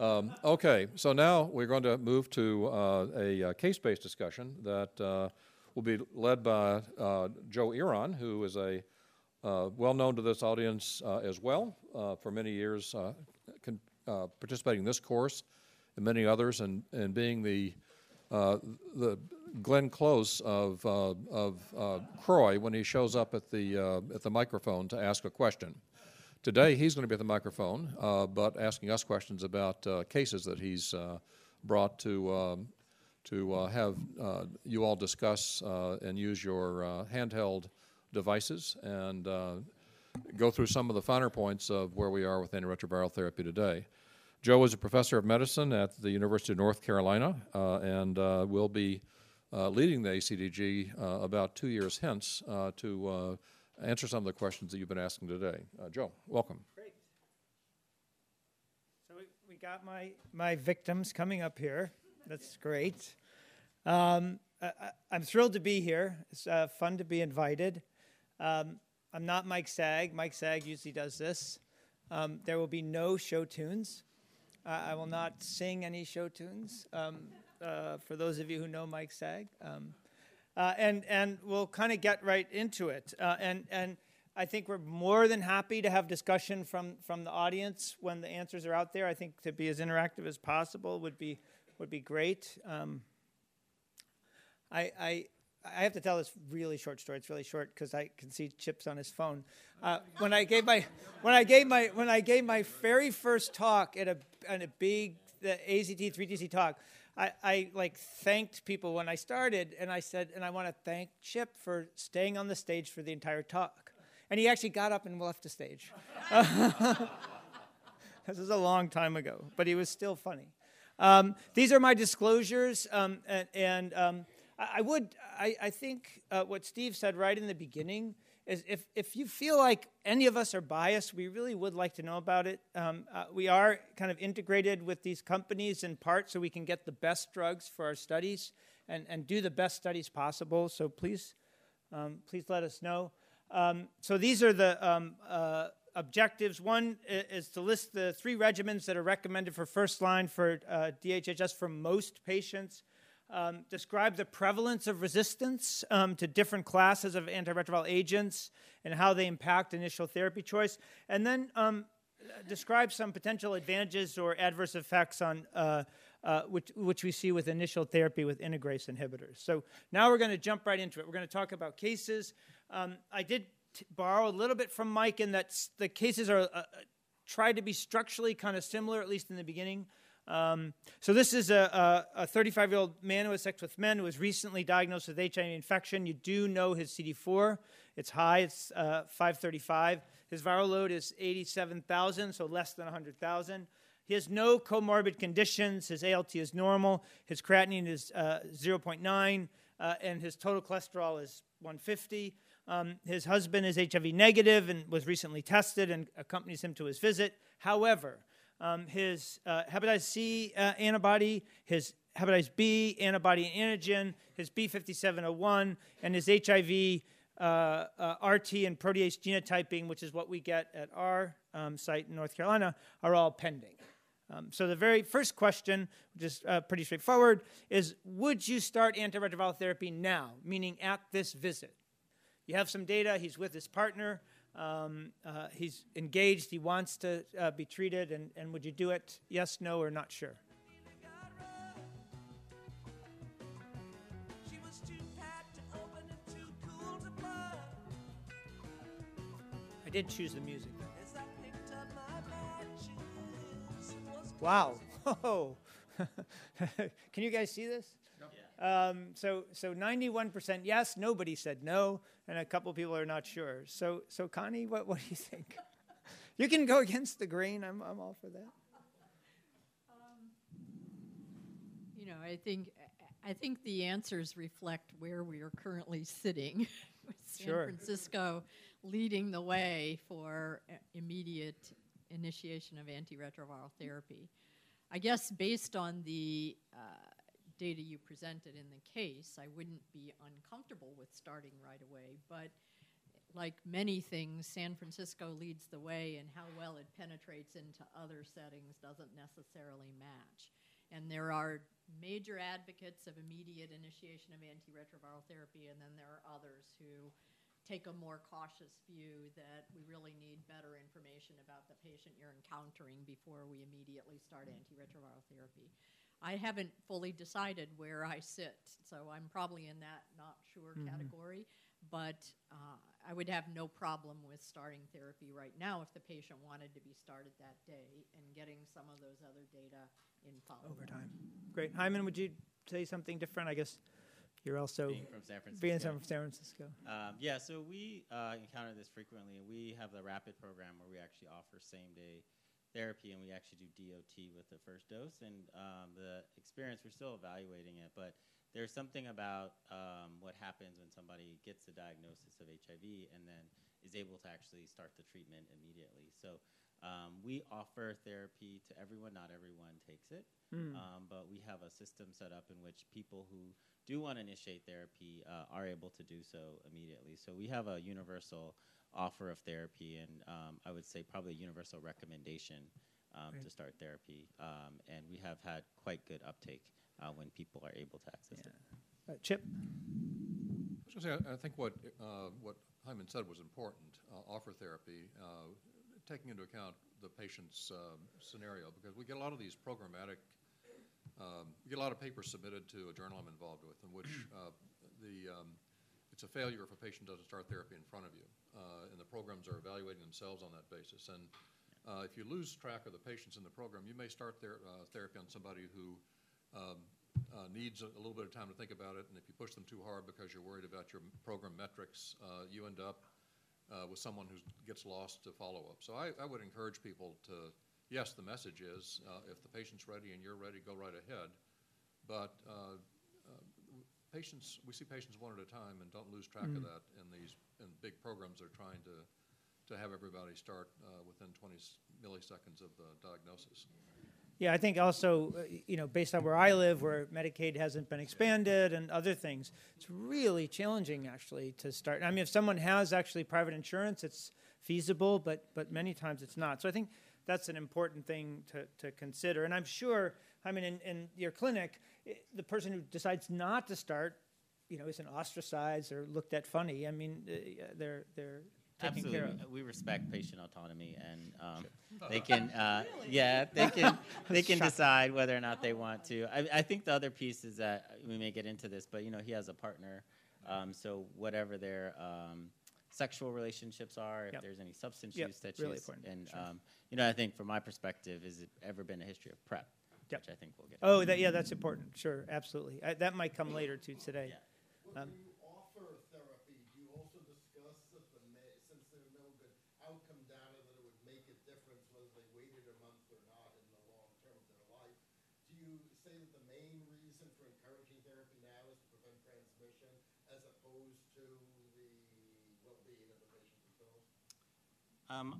Um, okay, so now we're going to move to uh, a, uh case-based discussion that uh, will be led by uh, Joe Eron, who is a uh, well known to this audience uh, as well for many years, con- participating in this course and many others, and, and being the the Glenn Close of of CROI when he shows up at the at the microphone to ask a question. Today, he's going to be at the microphone, uh, but asking us questions about uh, cases that he's uh, brought to, um, to uh, have uh, you all discuss and use your handheld devices and go through some of the finer points of where we are with antiretroviral therapy today. Joe is a professor of medicine at the University of North Carolina and will be leading the ACTG about two years hence to answer some of the questions that you've been asking today. Uh, Joe, welcome. Great. So we, we got my, my victims coming up here. That's great. Um, I, am thrilled to be here. It's uh, fun to be invited. Um, I'm not Mike Saag. Mike Saag usually does this. Um, there will be no show tunes. Uh, I will not sing any show tunes. Um, uh, for those of you who know Mike Saag, um, uh, and, and we'll kind of get right into it. Uh, and, and I think we're more than happy to have discussion from, from the audience when the answers are out there. I think to be as interactive as possible would be, would be great. Um, I, I, I have to tell this really short story. It's really short because I can see Chip's on his phone. Uh, when I gave my when I gave my when I gave my very first talk at a at a big the AZT 3TC talk, I, I like thanked people when I started, and I said, and I want to thank Chip for staying on the stage for the entire talk. And he actually got up and left the stage. this is a long time ago, but he was still funny. Um, these are my disclosures, um, and, and um, I, I, would, I, I think uh, what Steve said right in the beginning is if, if you feel like any of us are biased, we really would like to know about it. Um, uh, we are kind of integrated with these companies in part so we can get the best drugs for our studies and, and do the best studies possible. So please, um, please let us know. Um, so these are the um, uh, objectives. One is to list the three regimens that are recommended for first line for uh, DHHS for most patients um, describe the prevalence of resistance um, to different classes of antiretroviral agents and how they impact initial therapy choice, and then um, describe some potential advantages or adverse effects on uh, uh, which, which we see with initial therapy with integrase inhibitors. So now we're going to jump right into it. We're going to talk about cases. Um, I did t- borrow a little bit from Mike in that the cases are uh, tried to be structurally kind of similar, at least in the beginning. Um, so this is a 35 year old man who has sex with men who was recently diagnosed with HIV infection. You do know his CD4. It's high. It's uh, 535. His viral load is 87,000, so less than 100,000. He has no comorbid conditions. His ALT is normal. His creatinine is uh, 0.9, uh, and his total cholesterol is 150. Um, his husband is HIV negative and was recently tested and accompanies him to his visit. However, um, his uh, hepatitis C uh, antibody, his hepatitis B antibody and antigen, his B5701, and his HIV uh, uh RT and protease genotyping, which is what we get at our um, site in North Carolina, are all pending. Um, so the very first question, which is uh, pretty straightforward, is would you start antiretroviral therapy now, meaning at this visit? You have some data, he's with his partner, um, uh, he's engaged, he wants to uh, be treated, and, and would you do it? Yes, no, or not sure? I did choose the music. Wow. Oh. Can you guys see this? Um, so, so 91% yes, nobody said no, and a couple people are not sure. So, so Connie, what, what do you think? you can go against the grain. I'm, I'm all for that. Um, you know, I think I think the answers reflect where we are currently sitting, San sure. Francisco leading the way for immediate initiation of antiretroviral therapy. I guess based on the uh, data you presented in the case, I wouldn't be uncomfortable with starting right away. But like many things, San Francisco leads the way, and how well it penetrates into other settings doesn't necessarily match. And there are major advocates of immediate initiation of antiretroviral therapy, and then there are others who take a more cautious view that we really need better information about the patient you're encountering before we immediately start mm. antiretroviral therapy. I haven't fully decided where I sit, so I'm probably in that not sure category. But uh, I would have no problem with starting therapy right now if the patient wanted to be started that day and getting some of those other data in follow over time. Great. Hyman, would you say something different? I guess you're also being from San Francisco. being from San Francisco. Um, yeah, so we uh, encounter this frequently, we have the rapid program where we actually offer same day therapy, and we actually do DOT with the first dose. And um, the experience, we're still evaluating it, but there's something about um, what happens when somebody gets the diagnosis of HIV and then is able to actually start the treatment immediately. So um, we offer therapy to everyone. Not everyone takes it, um, but we have a system set up in which people who do want to initiate therapy uh, are able to do so immediately. So we have a universal offer of therapy, and um, I would say probably a universal recommendation um, to start therapy. Um, and we have had quite good uptake uh, when people are able to access it. Uh, Chip? I was gonna say, I- I think what, uh, what Hyman said was important, uh, offer therapy, uh, taking into account the patient's um, scenario, because we get a lot of these programmatic, um, we get a lot of papers submitted to a journal I'm involved with, in which uh, the, um, it's a failure if a patient doesn't start therapy in front of you, uh, and the programs are evaluating themselves on that basis. And uh, if you lose track of the patients in the program, you may start their, uh, therapy on somebody who um, uh, needs a a little bit of time to think about it, and if you push them too hard because you're worried about your program metrics, uh, you end up uh, with someone who gets lost to follow-up. So I, I would encourage people to, yes, the message is, uh, if the patient's ready and you're ready, go right ahead. But uh, uh, patients, we see patients one at a time, and don't lose track of that in these, in big programs that are trying to, to have everybody start uh, within 20 milliseconds of the diagnosis. Yeah, I think also, uh, you know, based on where I live, where Medicaid hasn't been expanded and other things, it's really challenging actually to start. I mean, if someone has actually private insurance, it's feasible, but but many times it's not. So I think that's an important thing to, to consider. And I'm sure, I mean, in, in your clinic, i the person who decides not to start, you know, isn't ostracized or looked at funny. I mean, uh, they're they're taken Absolutely, care of. we respect patient autonomy, and um, they can, uh, yeah, they can, they can decide whether or not they want to. I, I think the other piece is that we may get into this, but you know, he has a partner, um, so whatever their um, sexual relationships are, if Yep. there's any substance Yep, use that really she's, important, and sure. um, you know, I think from my perspective, is it ever been a history of prep, Yep. which I think we'll get. Oh, that, yeah, that's important. Sure, absolutely. I, that might come later too today. Yeah. Um, When you offer therapy, do you also discuss if the ma- since there's no good outcome data that it would make a difference whether they waited a month or not in the long term of their life? Do you say that the main reason for encouraging therapy now is to prevent transmission as opposed to the well-being of the patient themselves? Um,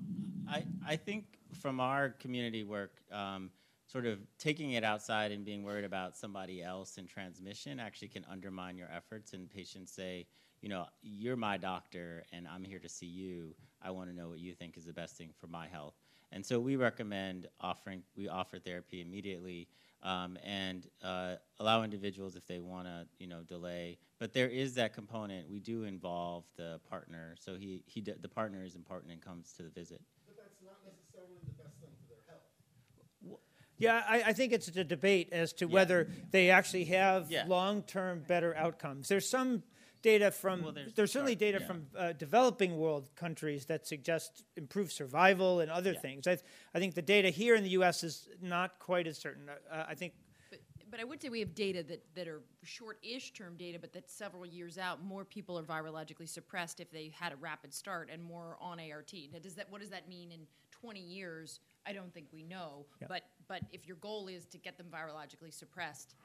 I, I think from our community work, um, sort of taking it outside and being worried about somebody else and transmission actually can undermine your efforts. And patients say, you know, you're my doctor and I'm here to see you. I want to know what you think is the best thing for my health. And so we recommend offering, we offer therapy immediately um, and uh, allow individuals if they want to, you know, delay. But there is that component. We do involve the partner. So he, he d- the partner is important and comes to the visit. But that's not necessarily the best thing for their health. Yeah, I, I think it's a debate as to whether they actually have Yeah. long-term better outcomes. There's some data from Well, there's- there's, certainly sorry, data yeah. from uh, developing world countries that suggest improved survival and other Yeah. things. I, th- I think the data here in the U.S. is not quite as certain. Uh, I think But, but I would say we have data that, that are short-ish term data, but that several years out. More people are virologically suppressed if they had a rapid start, and more on ART. Now, does that what does that mean in 20 years? I don't think we know. Yeah. But but if your goal is to get them virologically suppressed, y-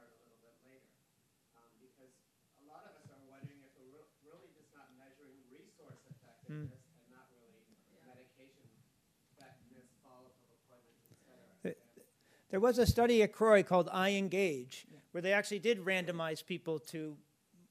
cetera. There was a study at CROI called I Engage, where they actually did randomize people to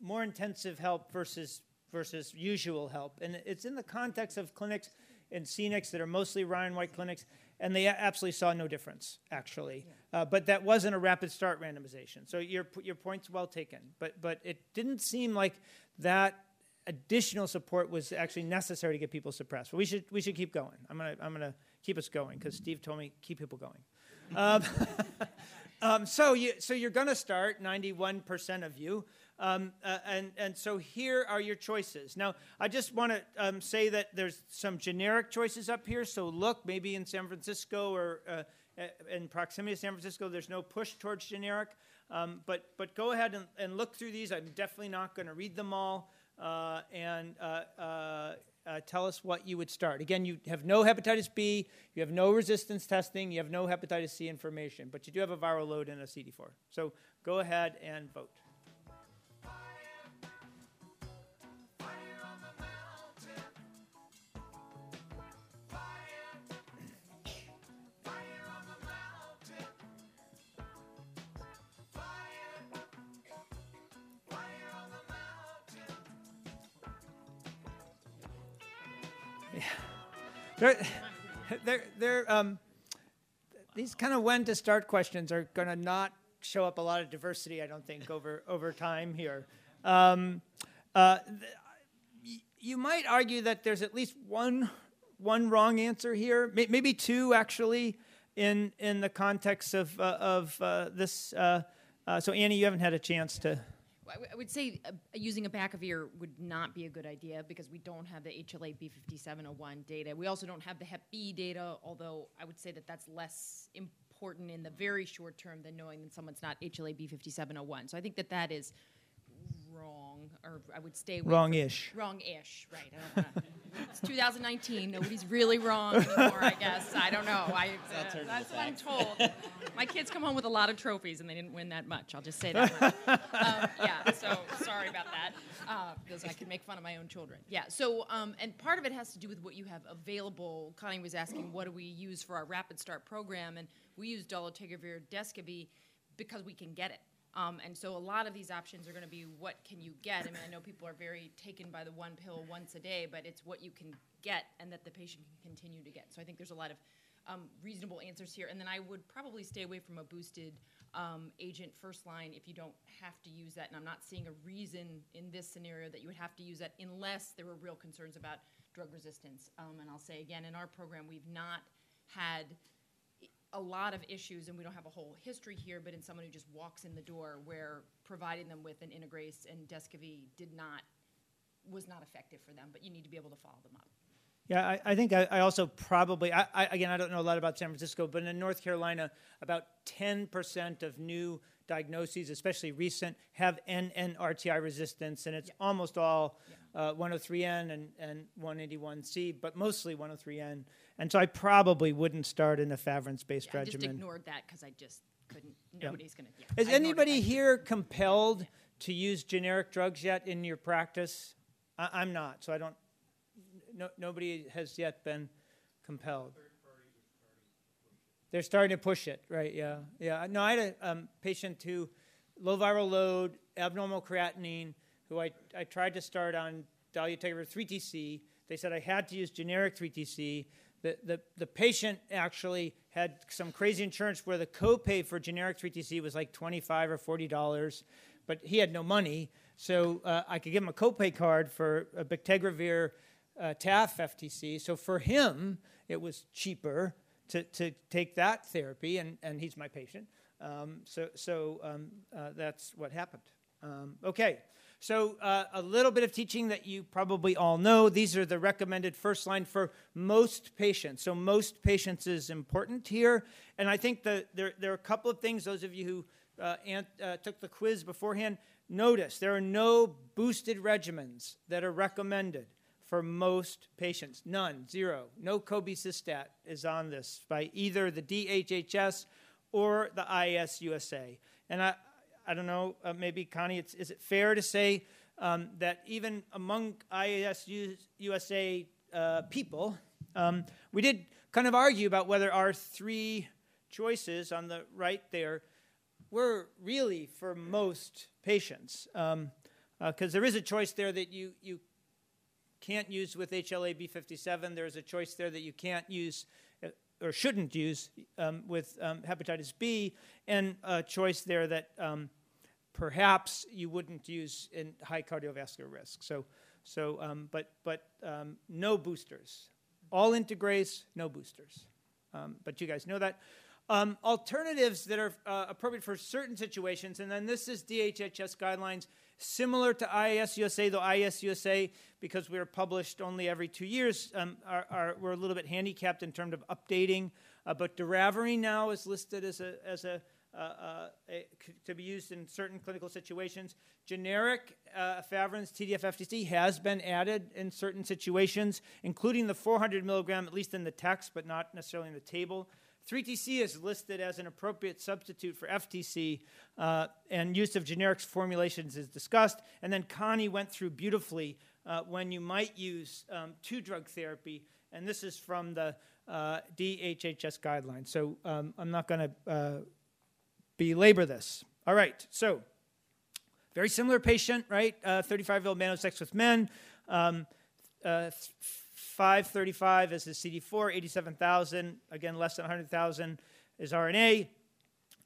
more intensive help versus versus usual help, and it's in the context of clinics in CNICS that are mostly Ryan White clinics, and they absolutely saw no difference actually. Uh, but that wasn't a rapid start randomization. So your your point's well taken, but but it didn't seem like that additional support was actually necessary to get people suppressed. But we should we should keep going. I'm gonna I'm gonna keep us going because Steve told me keep people going. Um, um, so you so you're gonna start 91% of you. Um, uh, and, and so here are your choices. Now, I just want to um, say that there's some generic choices up here. So look, maybe in San Francisco or uh, in proximity to San Francisco, there's no push towards generic. Um, but, but go ahead and, and look through these. I'm definitely not going to read them all. Uh, and uh, uh, uh, tell us what you would start. Again, you have no hepatitis B, you have no resistance testing, you have no hepatitis C information, but you do have a viral load and a CD4. So go ahead and vote. They're, they're, they're, um, these kind of when to start questions are going to not show up a lot of diversity, I don't think, over, over time here. Um, uh, th- you might argue that there's at least one, one wrong answer here, may- maybe two actually, in, in the context of, uh, of uh, this. Uh, uh, so, Annie, you haven't had a chance to. I would say uh, using abacavir would not be a good idea because we don't have the HLA B5701 data. We also don't have the Hep B data, although I would say that that's less important in the very short term than knowing that someone's not HLA B5701. So I think that that is wrong, or I would stay Wrong-ish. Wrong-ish, right. I don't wanna- it's 2019. Nobody's really wrong anymore, I guess. I don't know. I, uh, that's what I'm told. My kids come home with a lot of trophies, and they didn't win that much. I'll just say that um, yeah, so sorry about that, uh, because I can make fun of my own children. Yeah, so, um, and part of it has to do with what you have available. Connie was asking, what do we use for our Rapid Start program? And we use dolutegravir, Descovy, because we can get it. Um, and so a lot of these options are going to be what can you get. I mean, I know people are very taken by the one pill once a day, but it's what you can get and that the patient can continue to get. So I think there's a lot of um, reasonable answers here. And then I would probably stay away from a boosted um, agent first line if you don't have to use that. And I'm not seeing a reason in this scenario that you would have to use that unless there were real concerns about drug resistance. Um, and I'll say again, in our program, we've not had a lot of issues, and we don't have a whole history here, but in someone who just walks in the door where providing them with an integrase and Descovy did not, was not effective for them, but you need to be able to follow them up. Yeah, I, I think I, I also probably, I, I, again, I don't know a lot about San Francisco, but in North Carolina, about 10% of new diagnoses, especially recent, have NNRTI resistance, and it's almost all uh, 103N and, and 181C, but mostly 103N. And so I probably wouldn't start in an efavirenz-based Yeah, I just regimen. ignored that because I just couldn't, nobody's gonna, yeah. Is I anybody here compelled to use generic drugs yet in your practice? I, I'm not, so I don't. No, nobody has yet been compelled. They're starting to push it, right? Yeah, yeah. No, I had a um, patient who low viral load, abnormal creatinine, who I, I tried to start on dolutegravir 3TC. They said I had to use generic 3TC. The, the, the patient actually had some crazy insurance where the copay for generic 3TC was like 25 or 40 dollars, but he had no money, so uh, I could give him a copay card for a bictegravir uh, TAF FTC. So for him, it was cheaper to, to take that therapy, and, and he's my patient. Um, so so um, uh, that's what happened. Um, okay, so uh, a little bit of teaching that you probably all know. These are the recommended first line for most patients. So most patients is important here, and I think that there, there are a couple of things. Those of you who uh, ant, uh, took the quiz beforehand, notice there are no boosted regimens that are recommended for most patients. None, zero. No cobicistat is on this by either the DHHS or the IAS USA. and I, I don't know, uh, maybe Connie, is it fair to say um, that even among IAS USA uh, people, um, we did kind of argue about whether our three choices on the right there were really for most patients. Because um, uh, there is a choice there that you, you can't use with HLA B57. There's a choice there that you can't use uh, or shouldn't use um, with um, hepatitis B, and a choice there that um, perhaps you wouldn't use in high cardiovascular risk. So, so um, but, but um, no boosters. All integrase, no boosters. Um, but you guys know that. Um, alternatives that are uh, appropriate for certain situations, and then this is DHHS guidelines similar to IAS USA, though IAS USA, because we are published only every two years, um, are, are, we're a little bit handicapped in terms of updating. Uh, but doravirine now is listed as a, as a, to be used in certain clinical situations. Generic uh, TDF-FTC has been added in certain situations, including the 400 milligram, at least in the text, but not necessarily in the table. 3TC is listed as an appropriate substitute for FTC, uh, and use of generics formulations is discussed. And then Connie went through beautifully uh, when you might use um, two drug therapy, and this is from the uh, DHHS guidelines. So um, I'm not going to uh, belabor this. All right, so very similar patient, right? 35 year old man who sex with men. Um, uh, 535 is his CD4, 87,000, again, less than 100,000 is RNA.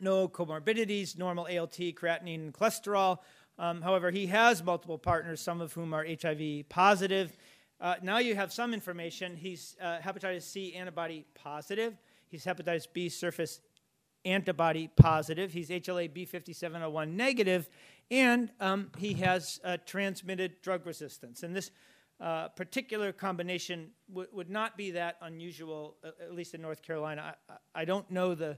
No comorbidities, normal ALT, creatinine, and cholesterol. Um, however, he has multiple partners, some of whom are HIV positive. Uh, now you have some information. He's uh, hepatitis C antibody positive. He's hepatitis B surface antibody positive. He's HLA B5701 negative, and um, he has uh, transmitted drug resistance. And this uh, particular combination w- would not be that unusual, uh, at least in North Carolina. I, I don't know the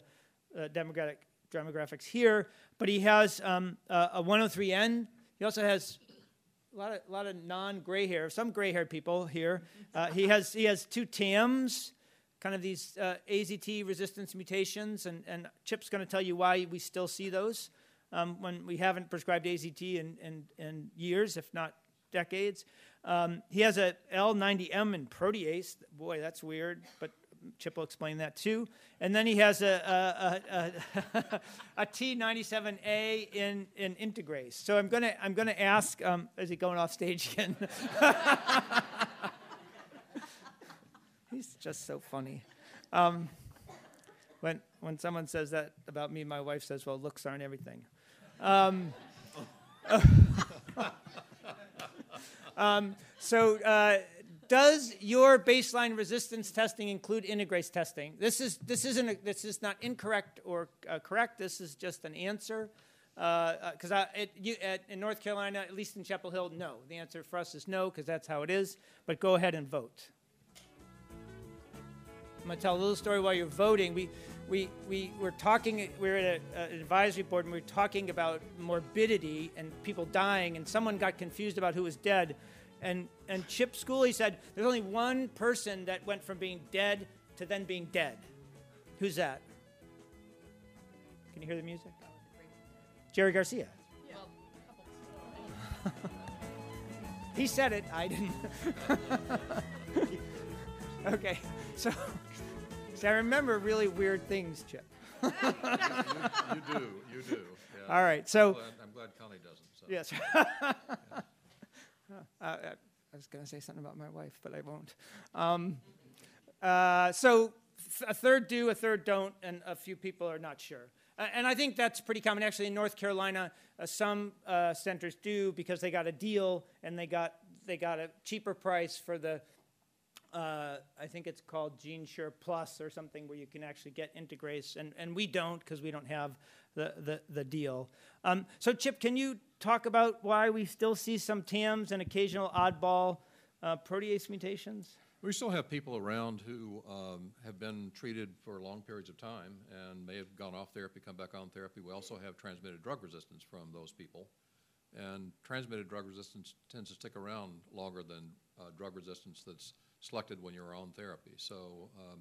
uh, demographic demographics here, but he has um, a 103N. He also has a lot of, lot of non-gray hair, some gray-haired people here. Uh, he has he has two TAMs, kind of these uh, AZT resistance mutations, and, and Chip's going to tell you why we still see those um, when we haven't prescribed AZT in, in, in years, if not decades. Um, he has a L90M in protease. Boy, that's weird, but Chip will explain that too. And then he has a, a, a, a T97A in, in integrase. So I'm going to I'm gonna ask, um, is he going off stage again? He's just so funny. Um, when, when someone says that about me, my wife says, well, looks aren't everything. Um, um, so, uh, does your baseline resistance testing include integrase testing? This is this isn't a, this is not incorrect or uh, correct. This is just an answer. Because uh, uh in North Carolina, at least in Chapel Hill, no. The answer for us is no, because that's how it is. But go ahead and vote. I'm going to tell a little story while you're voting. We, we, we were talking, we were at a, an advisory board and we were talking about morbidity and people dying, and someone got confused about who was dead. And, and Chip Schooley said, There's only one person that went from being dead to then being dead. Who's that? Can you hear the music? Jerry Garcia. he said it, I didn't. okay, so I remember really weird things, Chip. you, you, do, you do. Yeah. All right, so. I'm glad, I'm glad Connie doesn't. So. Yes. yeah. uh, I was going to say something about my wife, but I won't. Um, uh, so a third do, a third don't, and a few people are not sure. Uh, and I think that's pretty common. Actually, in North Carolina, uh, some uh, centers do because they got a deal and they got they got a cheaper price for the uh, I think it's called GenoSure Plus or something where you can actually get integrase, and, and we don't because we don't have the, the, the deal. Um, so, Chip, can you talk about why we still see some TAMs and occasional oddball uh, protease mutations? We still have people around who um, have been treated for long periods of time and may have gone off therapy, come back on therapy. We also have transmitted drug resistance from those people. And transmitted drug resistance tends to stick around longer than uh, drug resistance that's selected when you're on therapy. So um,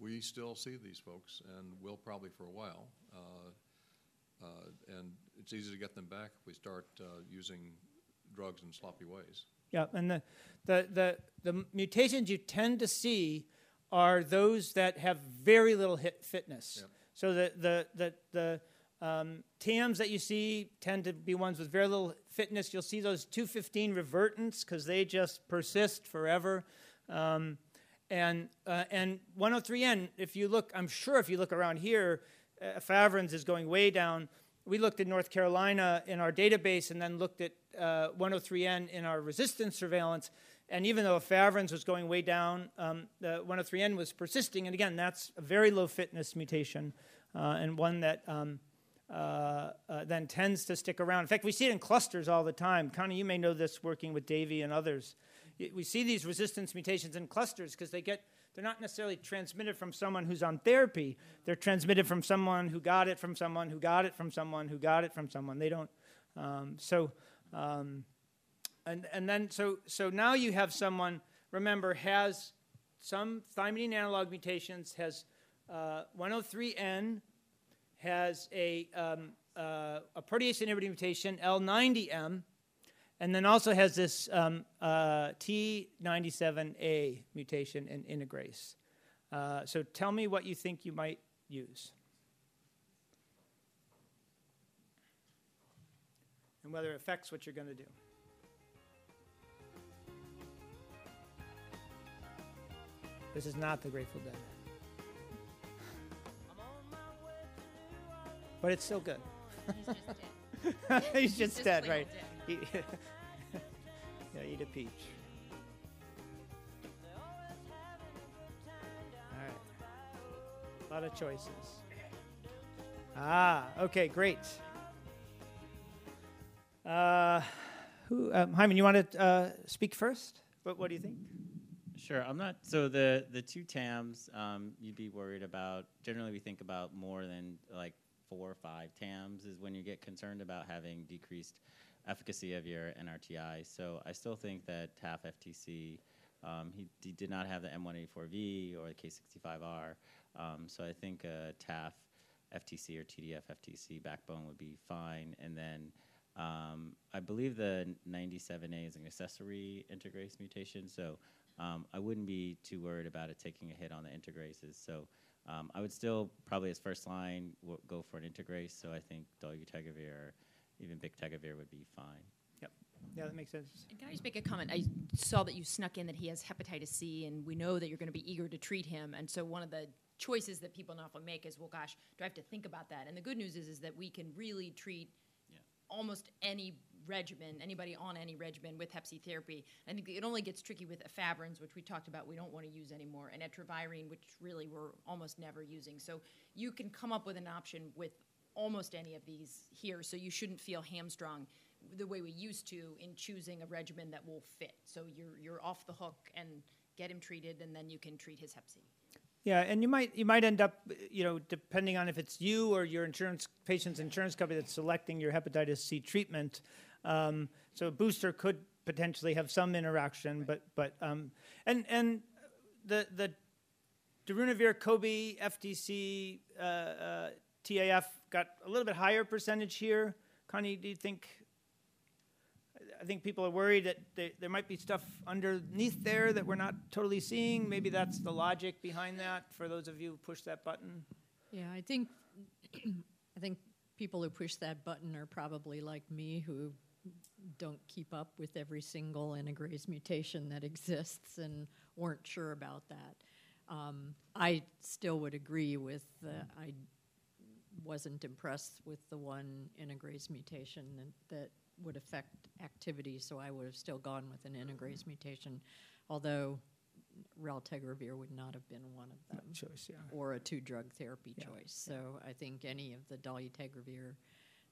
we still see these folks and will probably for a while. Uh, uh, and it's easy to get them back if we start uh, using drugs in sloppy ways. Yeah, and the, the, the, the mutations you tend to see are those that have very little hit fitness. Yep. So the, the, the, the um, TAMs that you see tend to be ones with very little fitness. You'll see those 215 revertants because they just persist forever. Um, and, uh, and 103N, if you look, I'm sure if you look around here, uh, is going way down. We looked at North Carolina in our database and then looked at uh, 103N in our resistance surveillance. And even though efavirenz was going way down, um, the 103N was persisting. And again, that's a very low fitness mutation uh, and one that um, uh, uh, then tends to stick around. In fact, we see it in clusters all the time. Connie, you may know this working with Davey and others. We see these resistance mutations in clusters because they get they're not necessarily transmitted from someone who's on therapy. They're transmitted from someone who got it from someone who got it from someone who got it from someone. They don't. Um, so, um, and and then so so now you have someone. Remember, has some thymidine analog mutations. Has uh, 103N has a, um, uh, a protease inhibitor mutation, L90M, and then also has this um, uh, T97A mutation in integrase. Uh, so tell me what you think you might use. And whether it affects what you're going to do. This is not the Grateful Dead. But it's still good. He's just dead, plain right? dead. Eat- yeah, eat a peach. All right. A lot of choices. Ah, okay, great. Uh, who, um, Hyman, you want to uh, speak first? What, what do you think? Sure. I'm not. So the the two TAMs, um, you'd be worried about. Generally, we think about more than like four or five TAMs is when you get concerned about having decreased efficacy of your NRTI. So I still think that TAF FTC. Um, he, he did not have the M184V or the K65R. Um, so I think a TAF FTC or TDF FTC backbone would be fine. And then um, I believe the 97A is an accessory integrase mutation. So um, I wouldn't be too worried about it taking a hit on the integrases. So um, I would still probably as first line go for an integrase. So I think dolutegravir, even bictegravir would be fine. Yep. Yeah, that makes sense. And can I just make a comment? I saw that you snuck in that he has hepatitis C, and we know that you're going to be eager to treat him. And so one of the choices that people often make is, well, gosh, do I have to think about that? And the good news is, is that we can really treat Yeah. almost any regimen, anybody on any regimen with Hep C therapy. I think it only gets tricky with efavirenz, which we talked about we don't want to use anymore, and etravirine, which really we're almost never using. So you can come up with an option with almost any of these here, so you shouldn't feel hamstrung the way we used to in choosing a regimen that will fit. So you're you're off the hook and get him treated, and then you can treat his Hep C. Yeah, and you might you might end up, you know, depending on if it's you or your insurance patient's insurance company that's selecting your hepatitis C treatment. Um, so a booster could potentially have some interaction, but but um, and and the the darunavir, cobi, FTC, uh, uh, TAF got a little bit higher percentage here. Connie, do you think? I think people are worried that they, there might be stuff underneath there that we're not totally seeing. Maybe that's the logic behind that for those of you who push that button. Yeah, I think I think people who push that button are probably like me who don't keep up with every single integrase mutation that exists and weren't sure about that. Um, I still would agree with the, I wasn't impressed with the one integrase mutation that, that would affect activity, so I would have still gone with an integrase mutation, although raltegravir would not have been one of them Choice, yeah. or a two drug therapy Yeah, choice. So I think any of the dolutegravir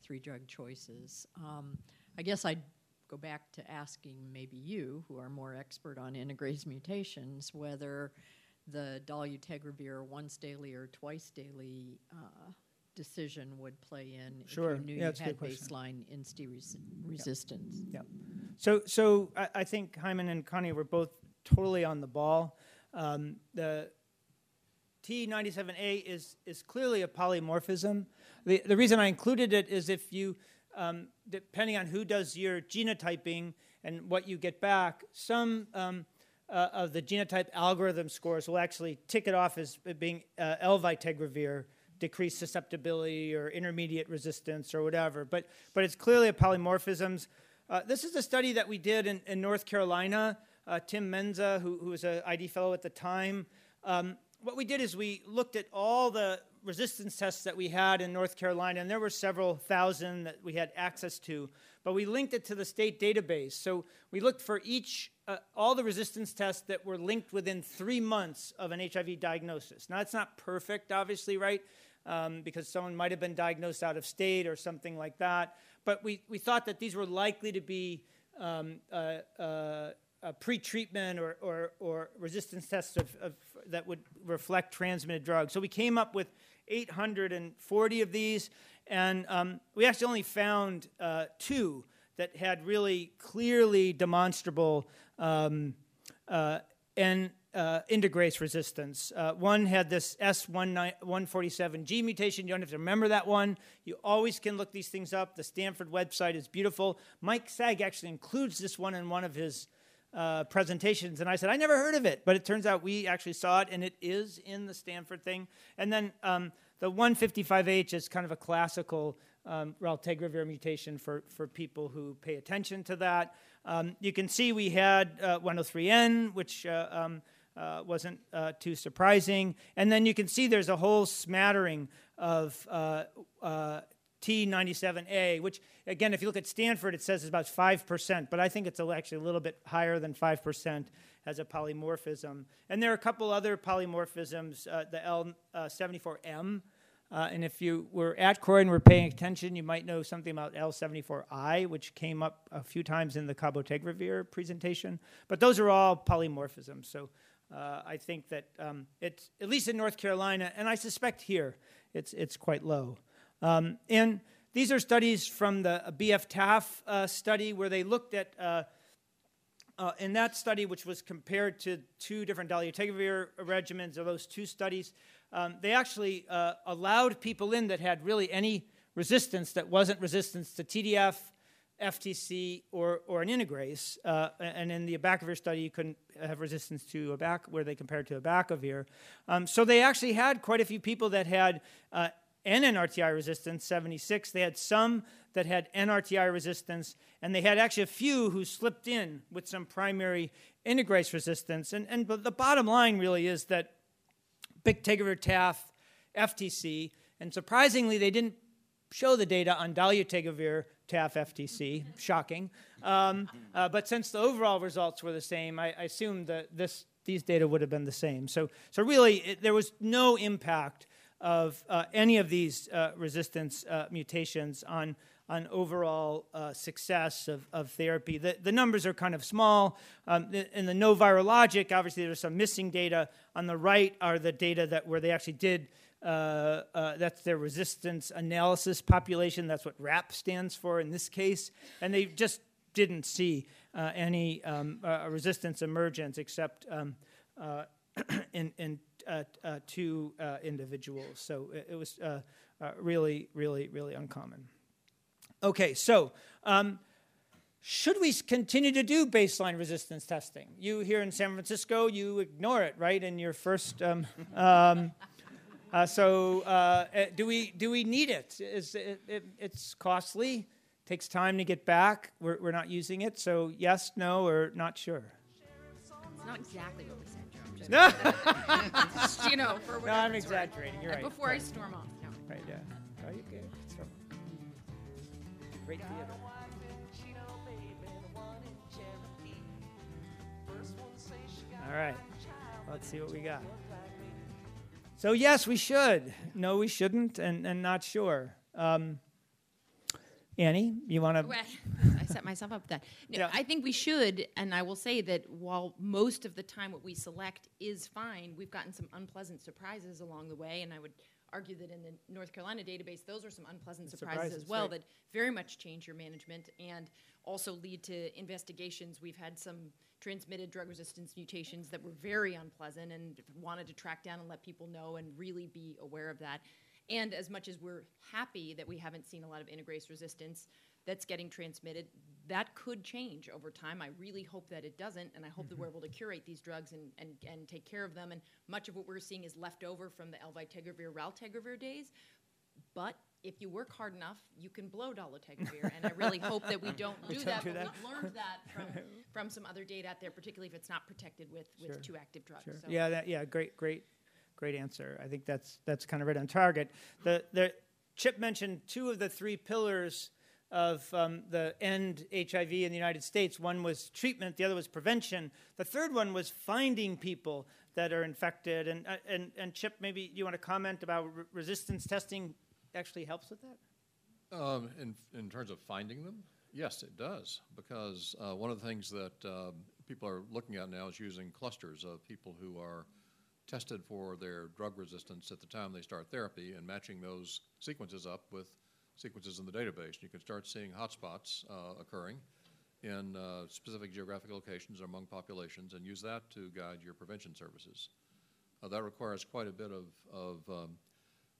three drug choices. Um, I guess I'd go back to asking maybe you, who are more expert on integrase mutations, whether the dolutegravir once daily or twice daily uh, decision would play in Sure. if you knew Yeah, you had baseline insti res- resistance. Yeah. So, so I, I think Hyman and Connie were both totally on the ball. Um, the T97A is, is clearly a polymorphism. The, the reason I included it is if you, um, depending on who does your genotyping and what you get back, some um, uh, of the genotype algorithm scores will actually tick it off as being uh, elvitegravir, decreased susceptibility or intermediate resistance or whatever. But, but it's clearly a polymorphisms. Uh, this is a study that we did in, in North Carolina. Uh, Tim Menza, who, who was an ID fellow at the time, um, what we did is we looked at all the resistance tests that we had in North Carolina, and there were several thousand that we had access to, but we linked it to the state database. So we looked for each, uh, all the resistance tests that were linked within three months of an HIV diagnosis. Now, it's not perfect, obviously, right? Um, because someone might have been diagnosed out of state or something like that. But we, we thought that these were likely to be um, uh, uh, pre-treatment or, or, or, resistance tests of, of, that would reflect transmitted drugs. So we came up with 840 of these, and um, we actually only found uh, two that had really clearly demonstrable um, uh, and uh, integrase resistance. Uh, one had this S147G mutation. You don't have to remember that one. You always can look these things up. The Stanford website is beautiful. Mike Saag actually includes this one in one of his uh, presentations, and I said, I never heard of it, but it turns out we actually saw it, and it is in the Stanford thing. And then um, the 155H is kind of a classical um, raltegravir mutation for, for people who pay attention to that. Um, you can see we had uh, 103N, which uh, um, uh, wasn't uh, too surprising. And then you can see there's a whole smattering of uh, uh, T97A, which, again, if you look at Stanford, it says it's about 5%, but I think it's actually a little bit higher than 5% as a polymorphism. And there are a couple other polymorphisms, uh, the L74M. Uh, and if you were at Croydon and were paying attention, you might know something about L74I, which came up a few times in the cabotegravir presentation. But those are all polymorphisms. So uh, I think that um, it's, at least in North Carolina, and I suspect here, it's, it's quite low. Um, and these are studies from the BF TAF uh, study where they looked at, uh, uh, in that study, which was compared to two different dolutegravir regimens of those two studies, um, they actually uh, allowed people in that had really any resistance that wasn't resistance to TDF, FTC, or, or an integrase. Uh, and in the abacavir study, you couldn't have resistance to abac, where they compared to abacavir. Um, so they actually had quite a few people that had uh, NNRTI resistance, 76. They had some that had NRTI resistance, and they had actually a few who slipped in with some primary integrase resistance. And, and the bottom line really is that bictegravir TAF, FTC, and surprisingly, they didn't show the data on dolutegravir TAF FTC. Shocking. Um, uh, but since the overall results were the same, I, I assume that this, these data would have been the same. So, so really, it, there was no impact of uh, any of these uh, resistance uh, mutations on, on overall uh, success of, of therapy. The, the numbers are kind of small. Um, in the no virologic, obviously there's some missing data. On the right are the data that where they actually did. Uh, uh, that's their resistance analysis population. That's what RAP stands for in this case, and they just didn't see any um, resistance emergence except um, in, in uh, uh, two uh, individuals. So it, it was uh, uh, really, really, really uncommon. Okay, so um, should we continue to do baseline resistance testing? You here in San Francisco, you ignore it, right? In your first. Um, um, uh, so do we do we need it? Is it, it, it's costly, takes time to get back. We're, we're not using it, so yes, no, or not sure. It's not exactly what we said. No. you know, for No, I'm exaggerating. You're right. Before I storm off. No. Right, yeah. Oh, you good. So, great theater. All right. Let's see what we got. So, yes, we should. No, we shouldn't, and, and not sure. Um, Annie, you want to? I set myself up that. No, Yeah. I think we should, and I will say that while most of the time what we select is fine, we've gotten some unpleasant surprises along the way, and I would argue that in the North Carolina database, those are some unpleasant surprises, Surprises, as well right. that very much change your management and also lead to investigations. We've had some transmitted drug resistance mutations that were very unpleasant and wanted to track down and let people know and really be aware of that. And as much as we're happy that we haven't seen a lot of integrase resistance that's getting transmitted, that could change over time. I really hope that it doesn't, and I hope that we're mm-hmm. able to curate these drugs and, and, and take care of them. And much of what we're seeing is left over from the elvitegravir, raltegravir days. But if you work hard enough, you can blow dolutegravir, and I really hope that we don't do that. do but that. we've learned that from, from some other data out there, particularly if it's not protected with, with Sure. two active drugs. Sure. So. Yeah, that, yeah, great, great, great answer. I think that's that's kind of right on target. The the Chip mentioned two of the three pillars of um, the end HIV in the United States. One was treatment, the other was prevention. The third one was finding people that are infected. And uh, and and Chip, maybe you want to comment about re- resistance testing actually helps with that. Um, in, in terms of finding them, yes, it does, because uh, one of the things that um, people are looking at now is using clusters of people who are tested for their drug resistance at the time they start therapy and matching those sequences up with sequences in the database. You can start seeing hotspots uh, occurring in uh, specific geographic locations or among populations and use that to guide your prevention services. Uh, that requires quite a bit of, of um,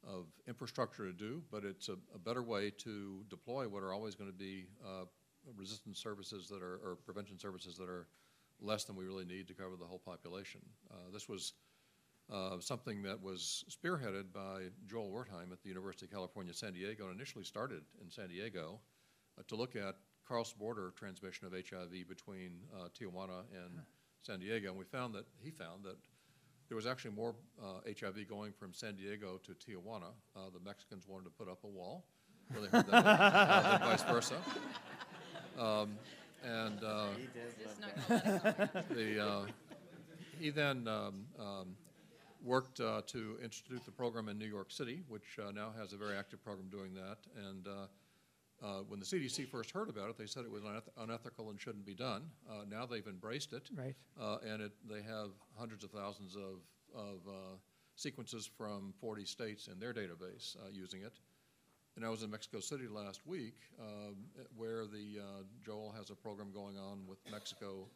of infrastructure to do, but it's a, a better way to deploy what are always going to be uh, resistance services that are, or prevention services that are less than we really need to cover the whole population. Uh, this was uh, something that was spearheaded by Joel Wertheim at the University of California, San Diego, and initially started in San Diego uh, to look at cross-border transmission of HIV between uh, Tijuana and San Diego. And we found that, he found that there was actually more uh, HIV going from San Diego to Tijuana. Uh, the Mexicans wanted to put up a wall, where they heard that, uh, and vice versa. Um, and uh, Just not gonna let it go. the, uh, he then um, um, worked uh, to institute the program in New York City, which uh, now has a very active program doing that. And uh, uh, when the CDC first heard about it, they said it was uneth- unethical and shouldn't be done. Uh, now they've embraced it, Right. uh, and it, they have hundreds of thousands of, of uh, sequences from 40 states in their database uh, using it. And I was in Mexico City last week, um, where the uh, Joel has a program going on with Mexico,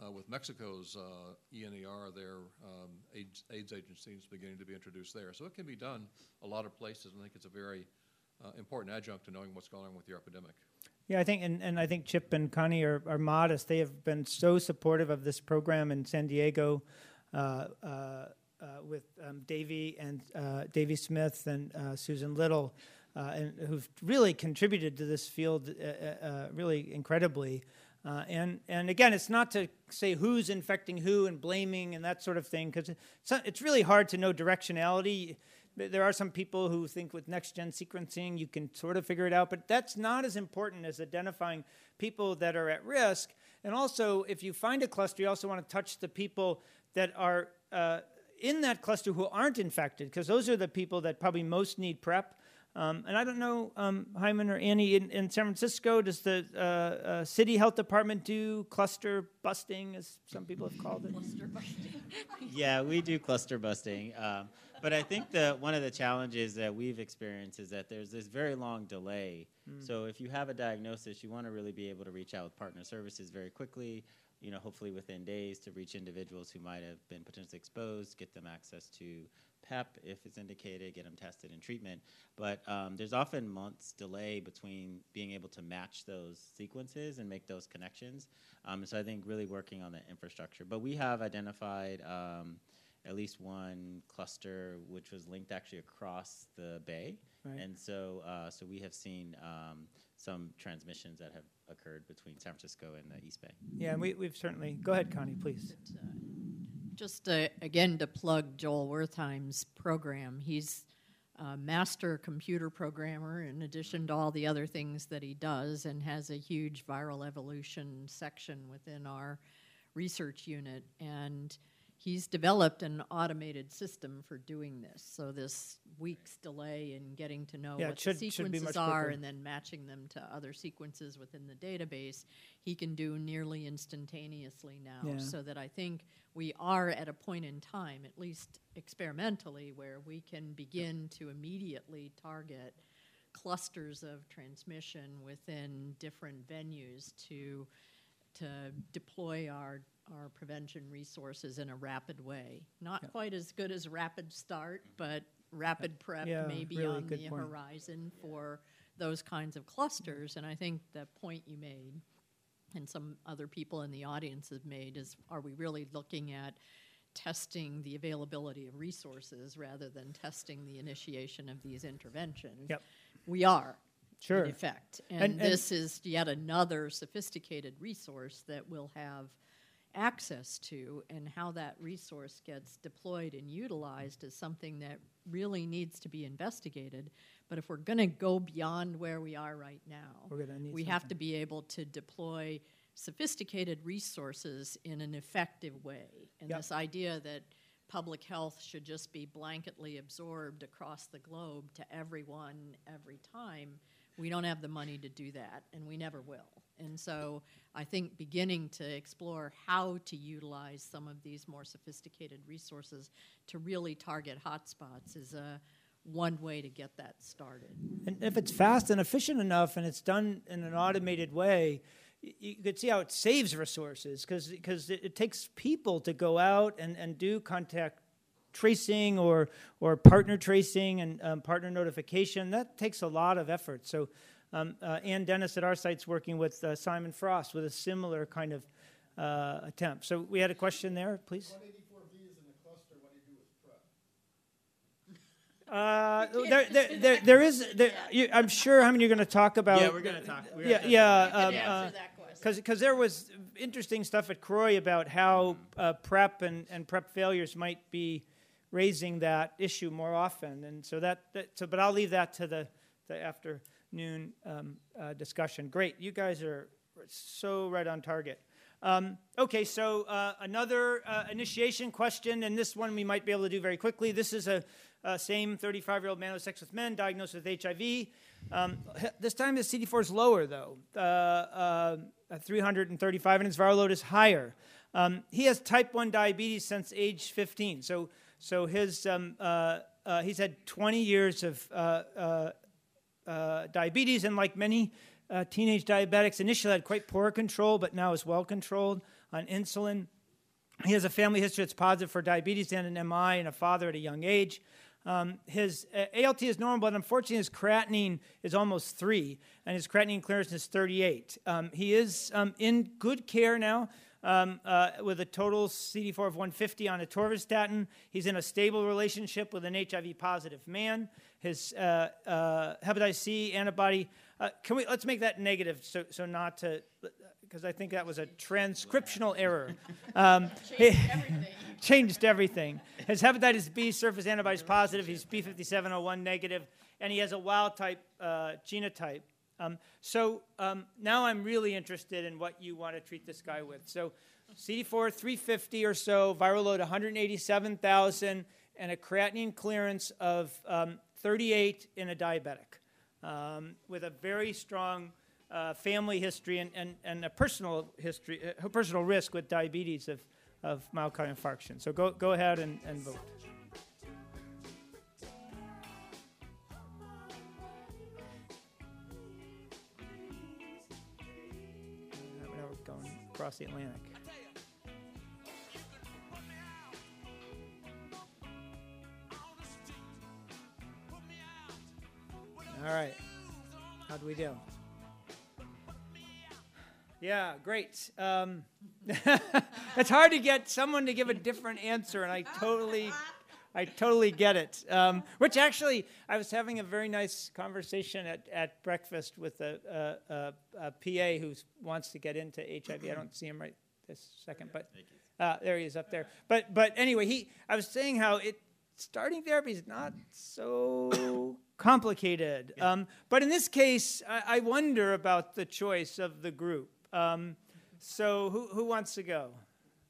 uh, with Mexico's uh, INER, their um, AIDS, agency is beginning to be introduced there. So it can be done a lot of places, I think it's a very uh, important adjunct to knowing what's going on with your epidemic. Yeah, I think, and, and I think Chip and Connie are, are modest. They have been so supportive of this program in San Diego uh, uh, uh, with um, Davey and Davey Smith and Susan Little, and who've really contributed to this field really incredibly. Uh, and and again, it's not to say who's infecting who and blaming and that sort of thing, because it's, it's really hard to know directionality. There are some people who think with next gen sequencing you can sort of figure it out, but that's not as important as identifying people that are at risk. And also, if you find a cluster, you also want to touch the people that are uh, in that cluster who aren't infected, because those are the people that probably most need prep. Um, and I don't know, um, Hyman or Annie, in, in San Francisco, does the uh, uh, city health department do cluster busting, as some people have called it? Cluster busting. yeah, we do cluster busting. Um, but I think that one of the challenges that we've experienced is that there's this very long delay. So if you have a diagnosis, you want to really be able to reach out with partner services very quickly. You know, hopefully within days to reach individuals who might have been potentially exposed, get them access to PEP if it's indicated, get them tested and treatment. But um, there's often months delay between being able to match those sequences and make those connections. Um, so I think really working on that infrastructure. But we have identified um, at least one cluster which was linked actually across the bay. Right. And so, uh, so we have seen um, some transmissions that have occurred between San Francisco and the East Bay. Yeah, and we, we've certainly. Go ahead, Connie, please. Just uh, again to plug Joel Wertheim's program, he's a master computer programmer in addition to all the other things that he does, and has a huge viral evolution section within our research unit. And he's developed an automated system for doing this. So this week's delay in getting to know Yeah, what should- the sequences are and then matching them to other sequences within the database, he can do nearly instantaneously now. Yeah. So that I think we are at a point in time, at least experimentally, where we can begin to immediately target clusters of transmission within different venues to to deploy our our prevention resources in a rapid way. Not quite as good as rapid start, but rapid prep Yeah, may be really on the point. horizon for those kinds of clusters. And I think the point you made, and some other people in the audience have made, is are we really looking at testing the availability of resources rather than testing the initiation of these interventions? Yep. We are. Sure. In effect. And, And- and- this is yet another sophisticated resource that we'll have access to, and how that resource gets deployed and utilized is something that really needs to be investigated. But if we're going to go beyond where we are right now, We're gonna need we have to be able to deploy sophisticated resources in an effective way. And Yep. this idea that public health should just be blanketly absorbed across the globe to everyone every time, we don't have the money to do that, and we never will. And so I think beginning to explore how to utilize some of these more sophisticated resources to really target hotspots is a one way to get that started. And if it's fast and efficient enough and it's done in an automated way, you could see how it saves resources because it, it takes people to go out and, and do contact tracing or, or partner tracing and um, partner notification. That takes a lot of effort. So, um, uh, Ann Dennis at our site's working with uh, Simon Frost with a similar kind of uh, attempt. So, we had a question there, please. 184B is in the cluster, what do you do with prep? Uh, there, there, there, there is. There, you, I'm sure. How many you're going to talk about? Yeah, we're gonna talk. We're gonna Yeah, touch yeah. on. Um, uh, because because there was interesting stuff at CROI about how uh, prep and, and prep failures might be raising that issue more often, and so that, that so. But I'll leave that to the the afternoon um, uh, discussion. Great, you guys are so right on target. Um, okay, so uh, another uh, initiation question, and this one we might be able to do very quickly. This is a, a same 35 year old man with sex with men diagnosed with HIV. Um, this time his CD4 is lower, though, uh, uh, uh, 335, and his viral load is higher. Um, he has type 1 diabetes since age 15. So, so his, um, uh, uh, he's had 20 years of uh, uh, uh, diabetes, and like many uh, teenage diabetics, initially had quite poor control, but now is well controlled on insulin. He has a family history that's positive for diabetes and an MI, and a father at a young age. Um, his uh, ALT is normal, but unfortunately, his creatinine is almost three, and his creatinine clearance is 38. Um, he is um, in good care now. Um, uh, with a total CD4 of 150 on atorvastatin. He's in a stable relationship with an HIV positive man. His uh, uh, hepatitis C antibody. Uh, can we let's make that negative so so not to because I think that was a transcriptional error. Um, he- changed everything. His hepatitis B surface antibodies positive. He's B5701 negative, and he has a wild type uh, genotype. Um, so um, now I'm really interested in what you want to treat this guy with. So CD4 350 or so, viral load 187,000, and a creatinine clearance of um, 38 in a diabetic, um, with a very strong uh, family history and, and, and a personal history, uh, personal risk with diabetes of, of myocardial infarction. So go, go ahead and, and vote. We're going across the Atlantic. All right. How do we do? Yeah, great. Um, it's hard to get someone to give a different answer, and I totally, I totally get it. Um, which actually, I was having a very nice conversation at, at breakfast with a, a, a, a PA who wants to get into HIV. I don't see him right this second, but uh, there he is up there. But but anyway, he I was saying how it starting therapy is not so complicated. Um, but in this case, I, I wonder about the choice of the group. Um, so who, who wants to go?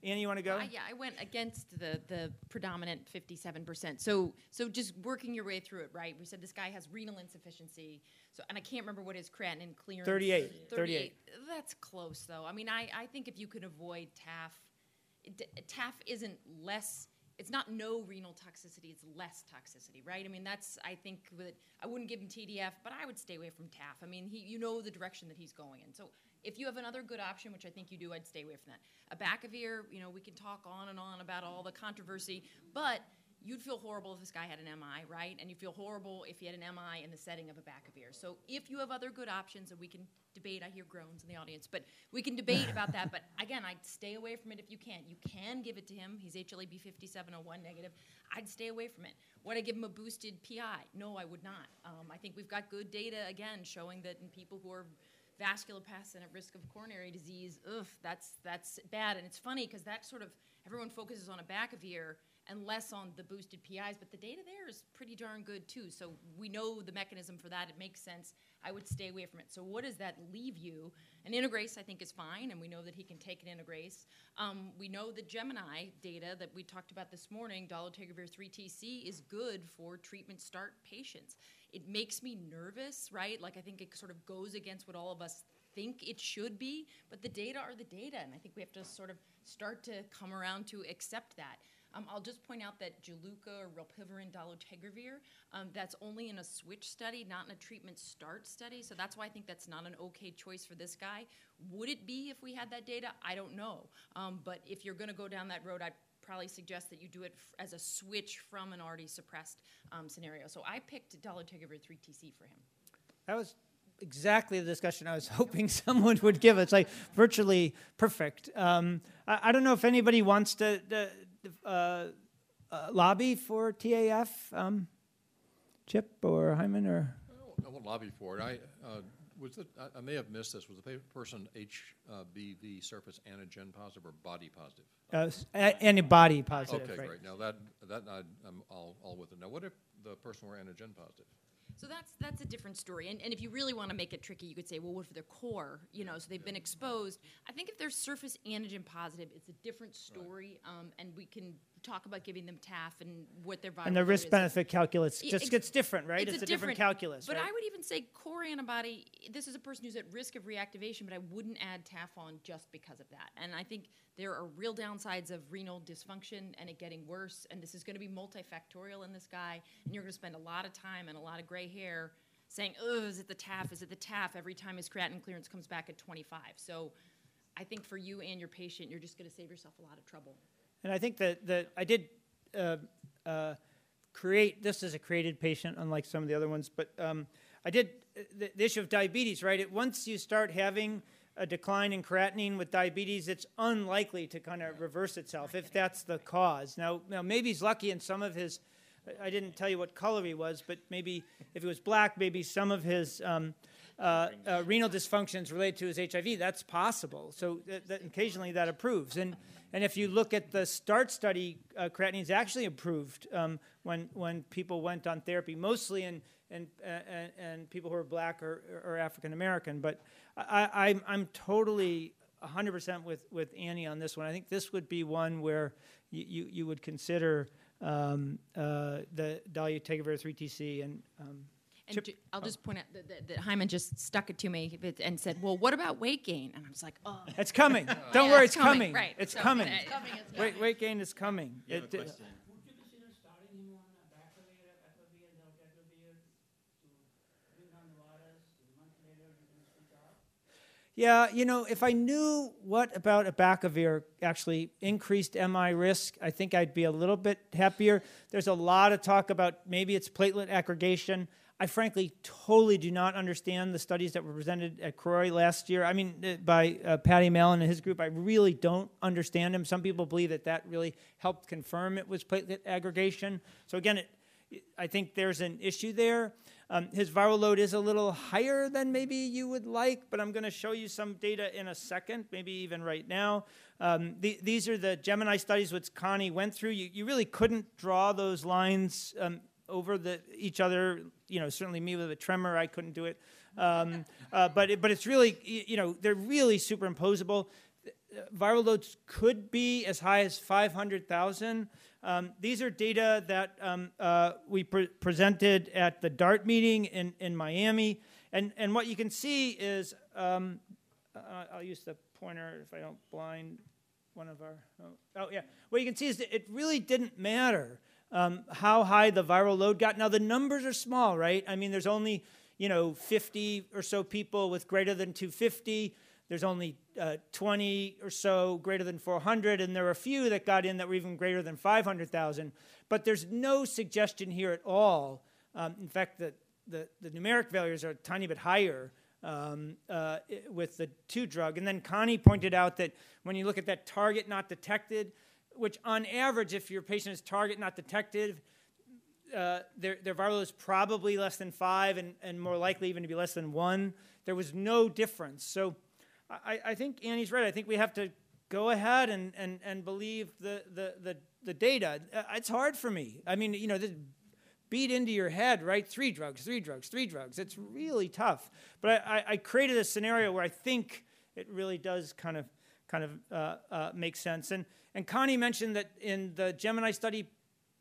Annie, you want to go? Yeah, I went against the the predominant 57%. So so just working your way through it, right? We said this guy has renal insufficiency. So and I can't remember what his creatinine clearance 38, 38. That's close though. I mean, I, I think if you could avoid TAF, TAF isn't less it's not no renal toxicity, it's less toxicity, right? I mean, that's, I think, that I wouldn't give him TDF, but I would stay away from TAF. I mean, he, you know the direction that he's going in. So if you have another good option, which I think you do, I'd stay away from that. Abacavir, you know, we can talk on and on about all the controversy, but you'd feel horrible if this guy had an MI, right? And you feel horrible if he had an MI in the setting of a abacavir. So if you have other good options, and we can debate, I hear groans in the audience, but we can debate about that. But again, I'd stay away from it if you can't. You can give it to him. He's HLA-B 5701 negative. I'd stay away from it. Would I give him a boosted PI? No, I would not. Um, I think we've got good data again showing that in people who are vasculopaths and at risk of coronary disease, ugh, that's that's bad. And it's funny because that sort of everyone focuses on abacavir and less on the boosted PIs, but the data there is pretty darn good too. So we know the mechanism for that. It makes sense. I would stay away from it. So what does that leave you? An integrase, I think, is fine, and we know that he can take an integrase. Um, we know the Gemini data that we talked about this morning, dolutegravir 3TC, is good for treatment start patients. It makes me nervous, right? Like I think it sort of goes against what all of us think it should be, but the data are the data, and I think we have to sort of start to come around to accept that. Um, I'll just point out that Juluca or rilpivirine dolutegravir, um, that's only in a switch study, not in a treatment start study. So that's why I think that's not an okay choice for this guy. Would it be if we had that data? I don't know. Um, but if you're going to go down that road, I'd probably suggest that you do it f- as a switch from an already suppressed um, scenario. So I picked dolutegravir 3TC for him. That was exactly the discussion I was hoping someone would give. It's like virtually perfect. Um, I, I, don't know if anybody wants to, to uh, uh, lobby for TAF, um, Chip or Hyman or? I won't lobby for it. I uh, was it, I, I, may have missed this. Was the person HBV surface antigen positive or body positive? Uh, antibody positive. Okay, right. great. Now that that I, am all, all with it. Now, what if the person were antigen positive? So that's that's a different story. And, and if you really want to make it tricky, you could say, well, what if they're core? You know, so they've been exposed. I think if they're surface antigen positive, it's a different story. Right. Um, and we can talk about giving them TAF and what their and the risk benefit calculus just gets different, right? It's, it's a, a, different, different calculus. But right? I would even say core antibody. This is a person who's at risk of reactivation, but I wouldn't add TAF on just because of that. And I think there are real downsides of renal dysfunction and it getting worse. And this is going to be multifactorial in this guy, and you're going to spend a lot of time and a lot of gray hair saying, "Oh, is it the TAF? Is it the TAF?" Every time his creatinine clearance comes back at 25. So, I think for you and your patient, you're just going to save yourself a lot of trouble. And I think that that I did uh, uh, create this as a created patient, unlike some of the other ones. But um, I did uh, the, the, issue of diabetes, right? It, once you start having a decline in creatinine with diabetes, it's unlikely to kind of reverse itself if that's the cause. Now, now maybe he's lucky in some of his. I didn't tell you what color he was, but maybe if he was black, maybe some of his um, uh, uh, renal dysfunctions related to his HIV. That's possible. So occasionally that approves. And and if you look at the START study, uh, creatinine is actually improved um, when when people went on therapy, mostly in and and, and people who are black or, or African American. But I, I'm I'm totally 100% with with Annie on this one. I think this would be one where you you, you would consider um, uh, the dolutegravir 3TC and um, and ju- I'll oh. just point out that, that, that, Hyman just stuck it to me and said, "Well, what about weight gain?" And I was like, "Oh, it's coming. Don't yeah, worry, it's, coming. coming. Right, it's so, coming. Uh, it's coming. It's coming. Weight, weight gain is coming." You it, uh, question. Yeah, you know, if I knew what about abacavir actually increased MI risk, I think I'd be a little bit happier. There's a lot of talk about maybe it's platelet aggregation. I frankly totally do not understand the studies that were presented at CROI last year. I mean, uh, by uh, Paddy Mallon and his group. I really don't understand them. Some people believe that that really helped confirm it was platelet aggregation. So again, it, I think there's an issue there. Um, his viral load is a little higher than maybe you would like, but I'm going to show you some data in a second, maybe even right now. Um, the, these are the Gemini studies which Connie went through. You, you really couldn't draw those lines um, over the, each other. You know, certainly me with a tremor, I couldn't do it. Um, uh, but, it, but it's really, you know, they're really superimposable. viral loads could be as high as 500,000. Um, these are data that um, uh, we pre- presented at the DART meeting in, in Miami. And, and what you can see is, um, uh, I'll use the pointer if I don't blind one of our, oh, oh yeah. What you can see is that it really didn't matter um, how high the viral load got. Now, the numbers are small, right? I mean, there's only, you know, 50 or so people with greater than 250 there's only uh, 20 or so greater than 400, and there were a few that got in that were even greater than 500,000. But there's no suggestion here at all. Um, in fact, the, the, the, numeric values are a tiny bit higher um, uh, with the two drug. And then Connie pointed out that when you look at that target not detected, which on average, if your patient is target not detected, uh, their, their viral load is probably less than five and, and more likely even to be less than one. There was no difference. So I, I think Annie's right. I think we have to go ahead and, and, and believe the, the, the, the data. Uh, it's hard for me. I mean, you know, this beat into your head, right? Three drugs, three drugs, three drugs. It's really tough. But I, I created a scenario where I think it really does kind of kind of uh, uh, make sense. And, and Connie mentioned that in the Gemini study,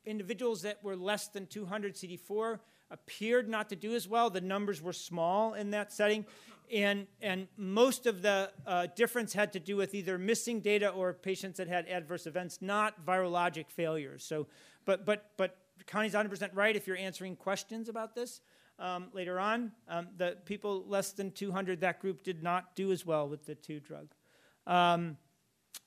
individuals that were less than 200 CD4 appeared not to do as well. The numbers were small in that setting and, and most of the uh, difference had to do with either missing data or patients that had adverse events, not virologic failures. So, but, but, but Connie's 100% right if you're answering questions about this um, later on. Um, the people less than 200, that group did not do as well with the two drug. Um,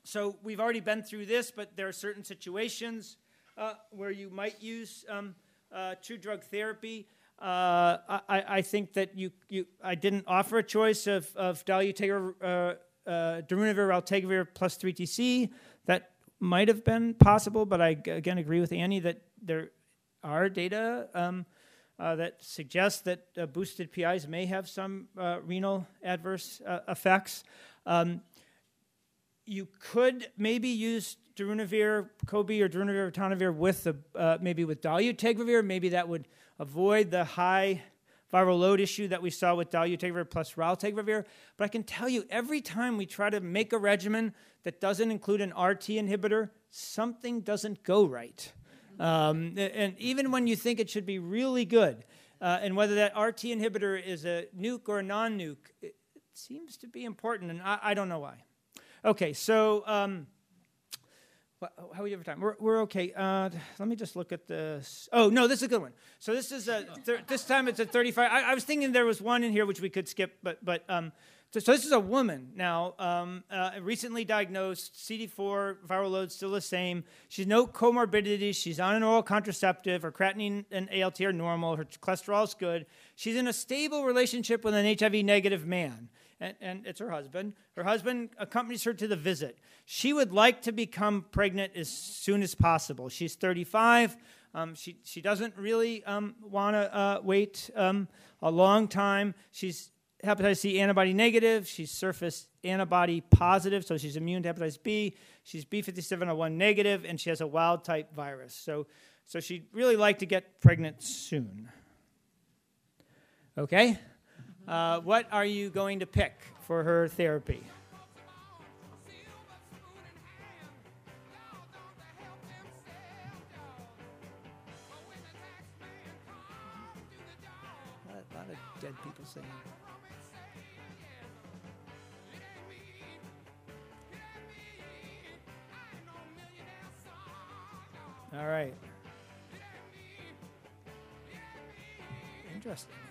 so we've already been through this, but there are certain situations uh, where you might use um, uh, two drug therapy. Uh, I, I, think that you, you, I didn't offer a choice of, of dolutegravir, uh, uh, darunavir, plus 3TC. That might have been possible, but I again agree with Annie that there are data um, uh, that suggest that uh, boosted PIs may have some uh, renal adverse uh, effects. Um, you could maybe use darunavir, Cobi, or darunavir, ritonavir with the uh, maybe with dolutegravir. Maybe that would avoid the high viral load issue that we saw with dolutegravir plus raltegravir. But I can tell you, every time we try to make a regimen that doesn't include an RT inhibitor, something doesn't go right. Um, and even when you think it should be really good, uh, and whether that RT inhibitor is a nuke or a non nuke, it seems to be important, and I, I don't know why. Okay, so. Um, how are we over time? We're, we're okay. Uh, let me just look at this. Oh, no, this is a good one. So this is a, thir- this time it's a 35. I, I, was thinking there was one in here which we could skip, but, but um, so, so, this is a woman now, um, uh, recently diagnosed, CD4 viral load still the same. She's no comorbidities. She's on an oral contraceptive. Her creatinine and ALT are normal. Her cholesterol is good. She's in a stable relationship with an HIV negative man and, and it's her husband. Her husband accompanies her to the visit. She would like to become pregnant as soon as possible. She's 35. Um, she, she doesn't really um, want to uh, wait um, a long time. She's hepatitis C antibody negative. She's surface antibody positive, so she's immune to hepatitis B. She's B5701 negative, and she has a wild type virus. So, so she'd really like to get pregnant soon. Okay? Uh, what are you going to pick for her therapy? A lot of dead people singing. All right. Interesting.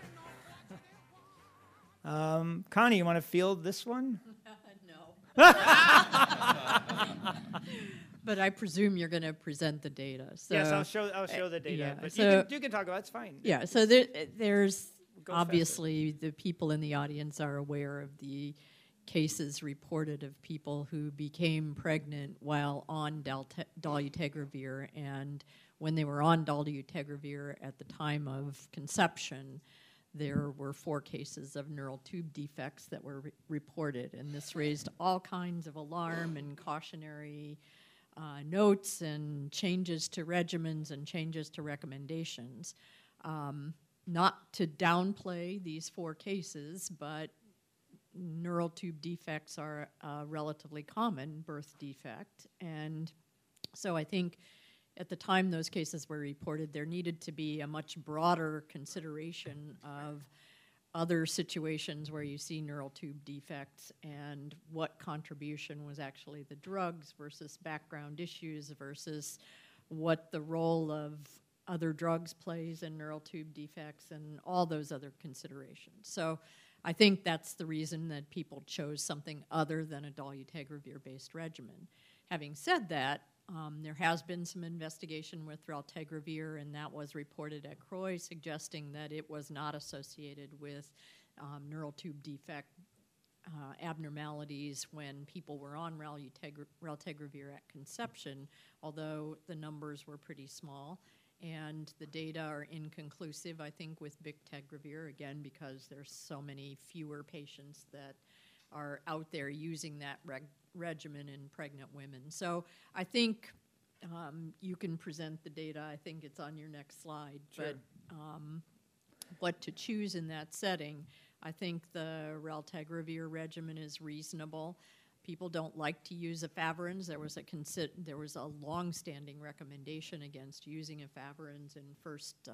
Um, Connie, you want to field this one? no. but I presume you're going to present the data. So, yes, I'll show. I'll show the data. Yeah, but so, you, can, you can talk about. It's fine. Yeah. So there, there's obviously faster. the people in the audience are aware of the cases reported of people who became pregnant while on dolutegravir and when they were on dolutegravir at the time of conception there were four cases of neural tube defects that were re- reported, and this raised all kinds of alarm and cautionary uh, notes and changes to regimens and changes to recommendations. Um, not to downplay these four cases, but neural tube defects are a relatively common birth defect. And so I think at the time those cases were reported, there needed to be a much broader consideration of other situations where you see neural tube defects and what contribution was actually the drugs versus background issues versus what the role of other drugs plays in neural tube defects and all those other considerations. So I think that's the reason that people chose something other than a dolutegravir based regimen. Having said that, um, there has been some investigation with raltegravir, and that was reported at CROI, suggesting that it was not associated with um, neural tube defect uh, abnormalities when people were on raltegravir at conception, although the numbers were pretty small. And the data are inconclusive, I think, with bictegravir, again, because there's so many fewer patients that are out there using that reg- regimen in pregnant women. So I think um, you can present the data. I think it's on your next slide. Sure. But um, what to choose in that setting, I think the raltegravir regimen is reasonable. People don't like to use efavirenz. There was a consi- there was a long-standing recommendation against using efavirenz in first uh,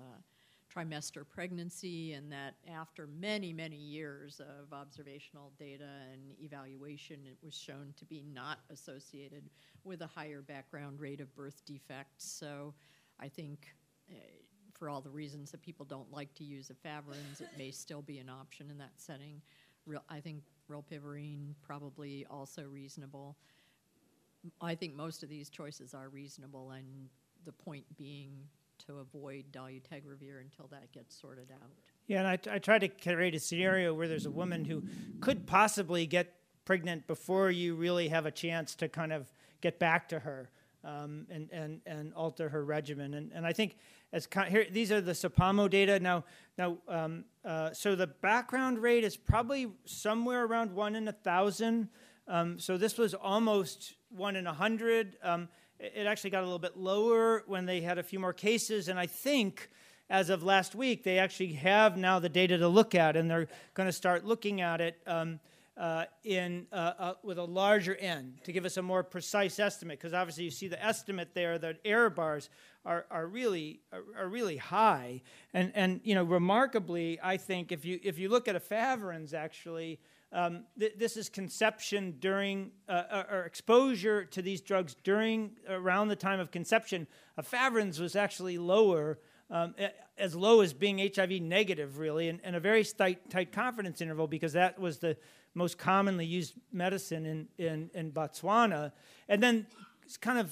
trimester pregnancy, and that after many, many years of observational data and evaluation, it was shown to be not associated with a higher background rate of birth defects. So I think. Uh, for all the reasons that people don't like to use efavirenz, it may still be an option in that setting. Real, I think rilpivirine probably also reasonable. I think most of these choices are reasonable, and the point being to avoid dolutegravir until that gets sorted out. Yeah, and I, I try to create a scenario where there's a woman who could possibly get pregnant before you really have a chance to kind of get back to her um, and, and, and alter her regimen. And, and I think as here, these are the Tsepamo data. Now, now um, uh, so the background rate is probably somewhere around one in a thousand. Um, so this was almost one in a hundred. It actually got a little bit lower when they had a few more cases, and I think as of last week, they actually have now the data to look at, and they're going to start looking at it um, uh, in uh, uh, with a larger n to give us a more precise estimate. Because obviously, you see the estimate there; the error bars are, are really are, are, really high, and and you know, remarkably, I think if you if you look at a efavirenz, actually, um, th- this is conception during uh, uh, or exposure to these drugs during around the time of conception. Efavirenz was actually lower, um, as low as being HIV negative, really, and, and a very tight, tight confidence interval because that was the most commonly used medicine in, in, in Botswana. And then it's kind of,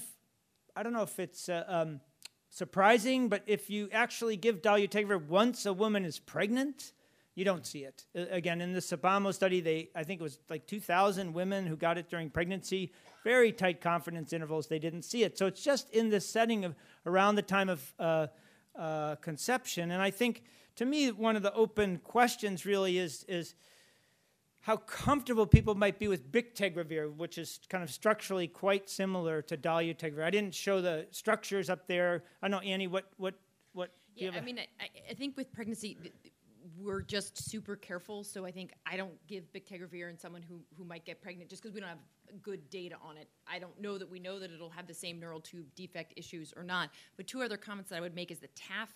I don't know if it's uh, um, surprising, but if you actually give dolutegravir once a woman is pregnant, you don't see it. Again, in the Tsepamo study, they I think it was like 2,000 women who got it during pregnancy. Very tight confidence intervals. They didn't see it. So it's just in this setting of around the time of uh, uh, conception. And I think, to me, one of the open questions really is is how comfortable people might be with bictegravir, which is kind of structurally quite similar to dolutegravir. I didn't show the structures up there. I don't know Annie, what what what? Yeah, I mean, I, I think with pregnancy, we're just super careful. So I think I don't give bictegravir in someone who, who might get pregnant just because we don't have good data on it. I don't know that we know that it'll have the same neural tube defect issues or not. But two other comments that I would make is the TAF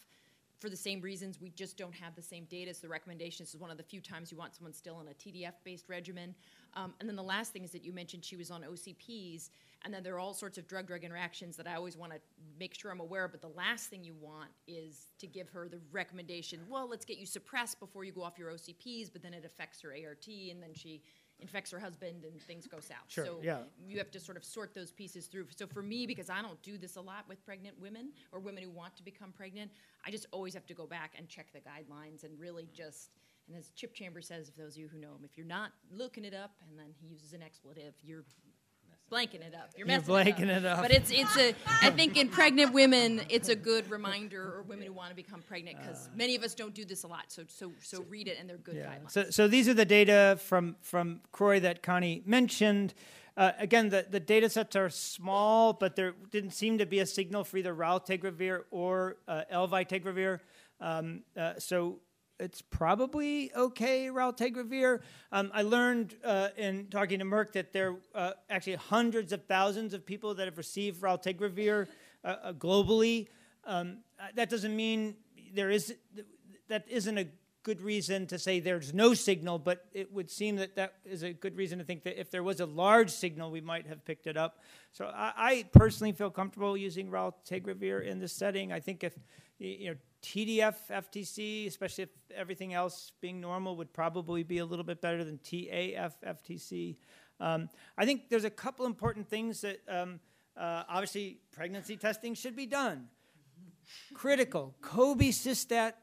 for the same reasons, we just don't have the same data. So the recommendation is one of the few times you want someone still on a TDF-based regimen. Um, and then the last thing is that you mentioned she was on OCPs, and then there are all sorts of drug-drug interactions that I always want to make sure I'm aware of. But the last thing you want is to give her the recommendation, well, let's get you suppressed before you go off your OCPs, but then it affects her ART, and then she infects her husband and things go south. Sure, so yeah. you have to sort of sort those pieces through. So for me, because I don't do this a lot with pregnant women or women who want to become pregnant, I just always have to go back and check the guidelines and really mm. just and as Chip Chambers says, if those of you who know him, if you're not looking it up and then he uses an expletive, you're blanking it up. You're, You're messing blanking it up. it up. But it's it's a. I think in pregnant women, it's a good reminder, or women who want to become pregnant, because many of us don't do this a lot. So so so read it, and they're good Yeah. guidelines. So, so these are the data from from CROI that Connie mentioned. Uh, again, the, the data sets are small, but there didn't seem to be a signal for either raltegravir or uh, elvitegravir. Um, uh, so it's probably okay, raltegravir. Um, I learned uh, in talking to Merck that there are uh, actually hundreds of thousands of people that have received raltegravir uh, uh globally. Um, that doesn't mean there is that isn't a good reason to say there's no signal, but it would seem that that is a good reason to think that if there was a large signal, we might have picked it up. So I, I personally feel comfortable using raltegravir in this setting. I think if you know TDF FTC, especially if everything else being normal, would probably be a little bit better than TAF FTC. Um, I think there's a couple important things that um, uh, obviously pregnancy testing should be done. Critical. Cobicistat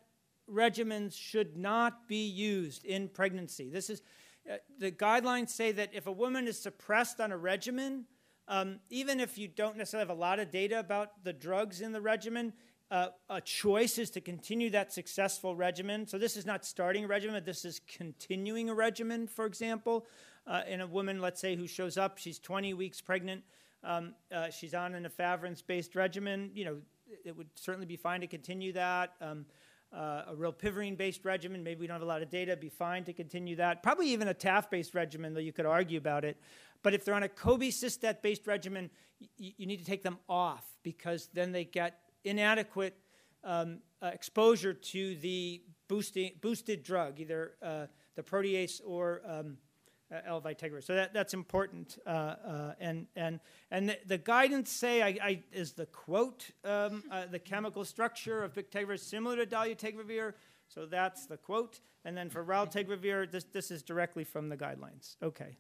regimens should not be used in pregnancy. This is uh, the guidelines say that if a woman is suppressed on a regimen, um, even if you don't necessarily have a lot of data about the drugs in the regimen, uh, a choice is to continue that successful regimen. So this is not starting a regimen, this is continuing a regimen, for example. Uh, in a woman, let's say, who shows up, she's 20 weeks pregnant, um, uh, she's on an efavirenz-based regimen, you know, it would certainly be fine to continue that. Um, uh, a rilpivirine-based regimen, maybe we don't have a lot of data, be fine to continue that. Probably even a TAF-based regimen, though you could argue about it. But if they're on a cobicistat-based regimen, y- you need to take them off because then they get inadequate um, uh, exposure to the boosting, boosted drug, either uh, the protease or um, uh, elvitegravir. So that, that's important. Uh, uh, and and, and the, the guidance say I, I, is the quote, um, the chemical structure of bictegravir is similar to dolutegravir. So that's the quote. And then for raltegravir, this, this is directly from the guidelines. Okay.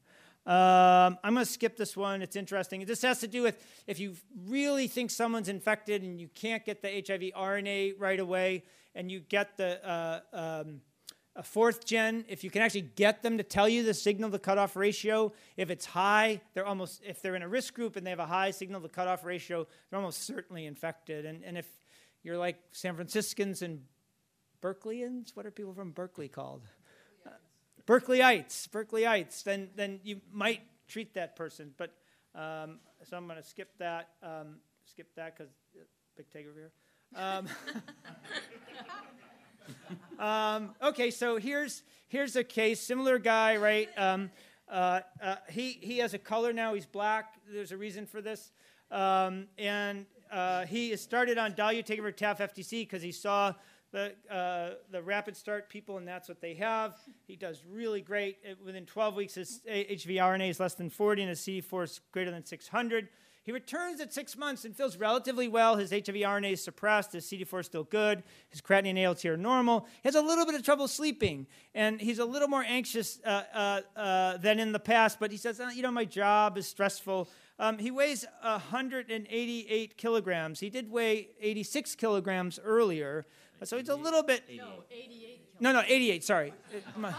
Um, I'm going to skip this one. It's interesting. This has to do with if you really think someone's infected and you can't get the HIV RNA right away, and you get the uh, um, a fourth gen, if you can actually get them to tell you the signal to cutoff ratio, if it's high, they're almost, if they're in a risk group and they have a high signal to cutoff ratio, they're almost certainly infected. And, and if you're like San Franciscans and Berkeleyans, what are people from Berkeley called? Berkeleyites, Berkeleyites, then, then you might treat that person. But um, so I'm going to skip that, um, skip that because uh, big take over here. Um, um, okay, so here's here's a case, similar guy, right? Um, uh, uh, he he has a color now. He's black. There's a reason for this, and uh, he started on dolutegravir TAF FTC because he saw the, uh, the rapid start people, and that's what they have. He does really great. It, within 12 weeks, his HV RNA is less than 40, and his CD4 is greater than 600. He returns at six months and feels relatively well. His HIV RNA is suppressed. His CD4 is still good. His creatinine and ALT are normal. He has a little bit of trouble sleeping, and he's a little more anxious uh, uh, uh than in the past. But he says, uh, you know, my job is stressful. Um, he weighs 188 kilograms. He did weigh 86 kilograms earlier. So it's a little bit. No, 88. No, no, 88. Sorry. wow.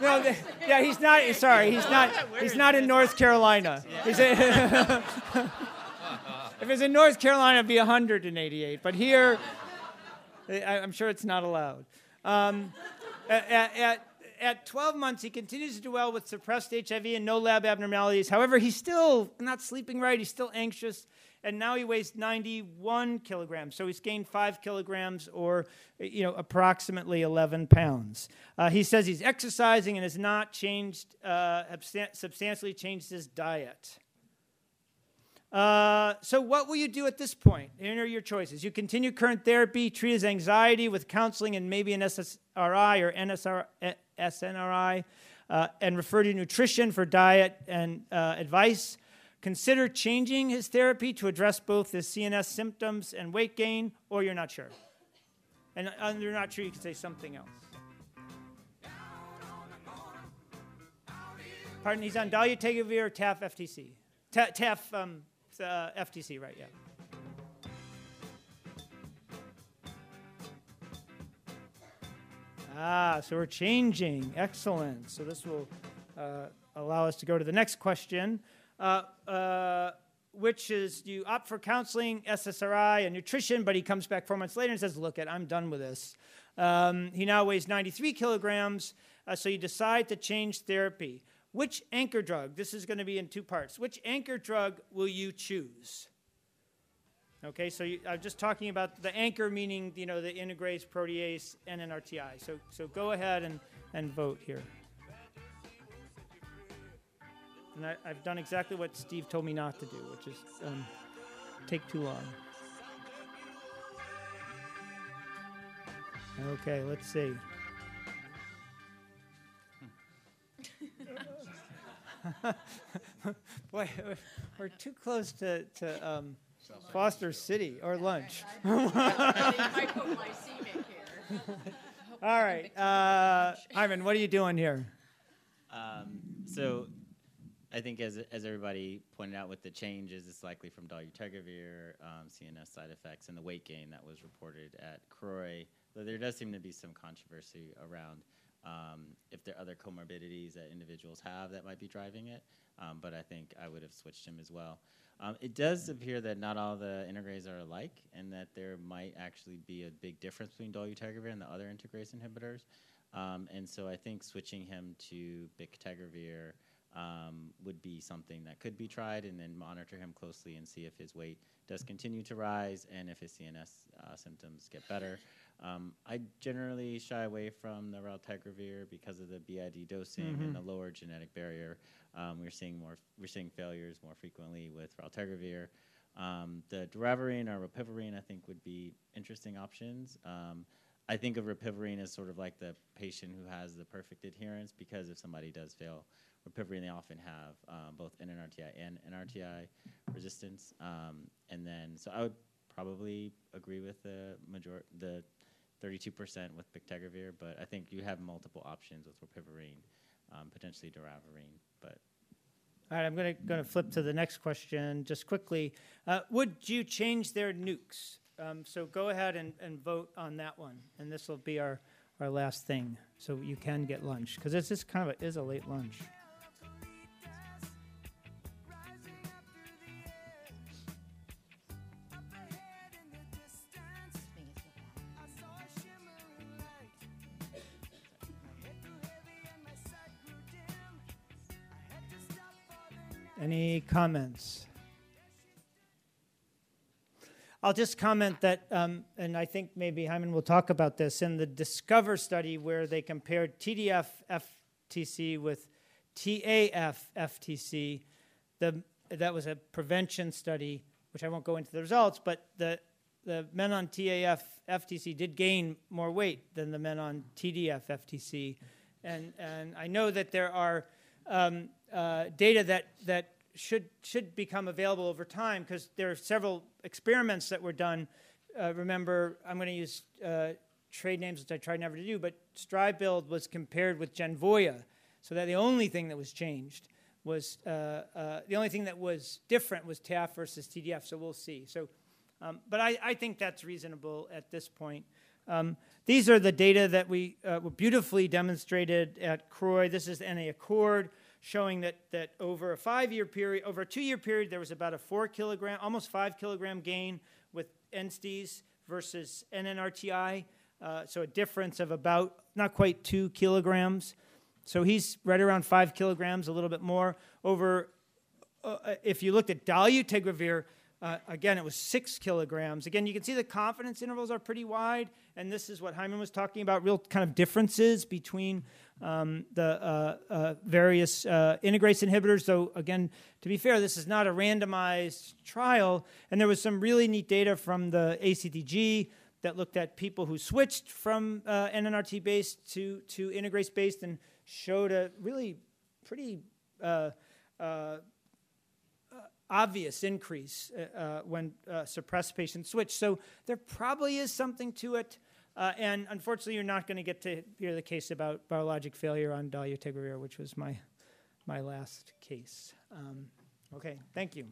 No, the, yeah, he's not. Sorry, he's not. He's not in North Carolina. He's a, if it's in North Carolina, it'd be 188. But here, I'm sure it's not allowed. Um, at, at, at 12 months, he continues to do well with suppressed HIV and no lab abnormalities. However, he's still not sleeping right. He's still anxious and now he weighs 91 kilograms. So he's gained five kilograms, or you know, approximately 11 pounds. Uh, he says he's exercising and has not changed, uh, substantially changed his diet. Uh, so, what will you do at this point? Here are your choices. You continue current therapy, treat his anxiety with counseling and maybe an SSRI or NSR, SNRI, uh, and refer to nutrition for diet and uh, advice consider changing his therapy to address both his CNS symptoms and weight gain, or you're not sure. And uh, you're not sure, you can say something else. Pardon, he's on dolutegravir, TAF, FTC. TAF, um, uh, FTC, right, yeah. Ah, so we're changing. Excellent. So this will uh, allow us to go to the next question uh, uh, which is you opt for counseling, SSRI, and nutrition, but he comes back four months later and says, Look, it, I'm done with this. Um, he now weighs 93 kilograms, uh, so you decide to change therapy. Which anchor drug? This is going to be in two parts. Which anchor drug will you choose? Okay, so you, I'm just talking about the anchor, meaning you know the integrase, protease, and an RTI. So so go ahead and, and vote here. And I, I've done exactly what Steve told me not to do, which is um, take too long. Okay, let's see. Boy, we're too close to, to um, Foster City or lunch. All right, uh, Ivan, what are you doing here? Um, so I think as, as everybody pointed out with the changes, it's likely from dolutegravir, um, CNS side effects, and the weight gain that was reported at CROI. Though there does seem to be some controversy around um, if there are other comorbidities that individuals have that might be driving it. Um, but I think I would have switched him as well. Um, it does appear that not all the integrase are alike, and that there might actually be a big difference between dolutegravir and the other integrase inhibitors. Um, and so I think switching him to bictegravir um, would be something that could be tried, and then monitor him closely and see if his weight does continue to rise and if his CNS uh, symptoms get better. Um, I generally shy away from the raltegravir because of the BID dosing and the lower genetic barrier. Um, we're seeing more, we're seeing failures more frequently with raltegravir. Um, the doravirine or rilpivirine, I think, would be interesting options. Um, I think of rilpivirine as sort of like the patient who has the perfect adherence because if somebody does fail rilpivirine, they often have um, both NNRTI and NRTI resistance. Um, and then, so I would probably agree with the major, the 32% with bictegravir, but I think you have multiple options with rilpivirine, um, potentially doravirine, but All right, I'm going to going to flip to the next question just quickly. Uh, would you change their nukes? Um, so go ahead and, and vote on that one, and this will be our, our last thing. So you can get lunch because it's just kind of a, is a late lunch. Any comments? I'll just comment that, um, and I think maybe Hyman will talk about this, in the Discover study where they compared TDF FTC with TAF FTC, the, that was a prevention study, which I won't go into the results, but the, the men on TAF FTC did gain more weight than the men on TDF FTC. And, and I know that there are um, uh, data that, that should, should become available over time because there are several experiments that were done. Uh, remember, I'm going to use uh, trade names, which I try never to do, but Stribild was compared with Genvoya, so that the only thing that was changed was uh, uh, the only thing that was different was TAF versus TDF. So we'll see. So, um, but I, I think that's reasonable at this point. Um, these are the data that we uh, were beautifully demonstrated at CROI. This is the NA Accord showing that, that over a five year period, over a two year period, there was about a four kilogram, almost five kilogram gain with INSTIs versus NNRTI. Uh, so a difference of about not quite two kilograms. So he's right around five kilograms, a little bit more. Over, uh, if you looked at dolutegravir, uh, again, it was six kilograms. Again, you can see the confidence intervals are pretty wide, and this is what Hyman was talking about real kind of differences between um, the uh, uh, various uh, integrase inhibitors. So, again, to be fair, this is not a randomized trial, and there was some really neat data from the ACTG that looked at people who switched from uh, NNRT based to, to integrase based and showed a really pretty uh, obvious increase uh, uh, when uh, suppressed patients switch. So there probably is something to it. Uh, and unfortunately, you're not going to get to hear the case about virologic failure on dolutegravir, which was my, my last case. Um, okay, thank you.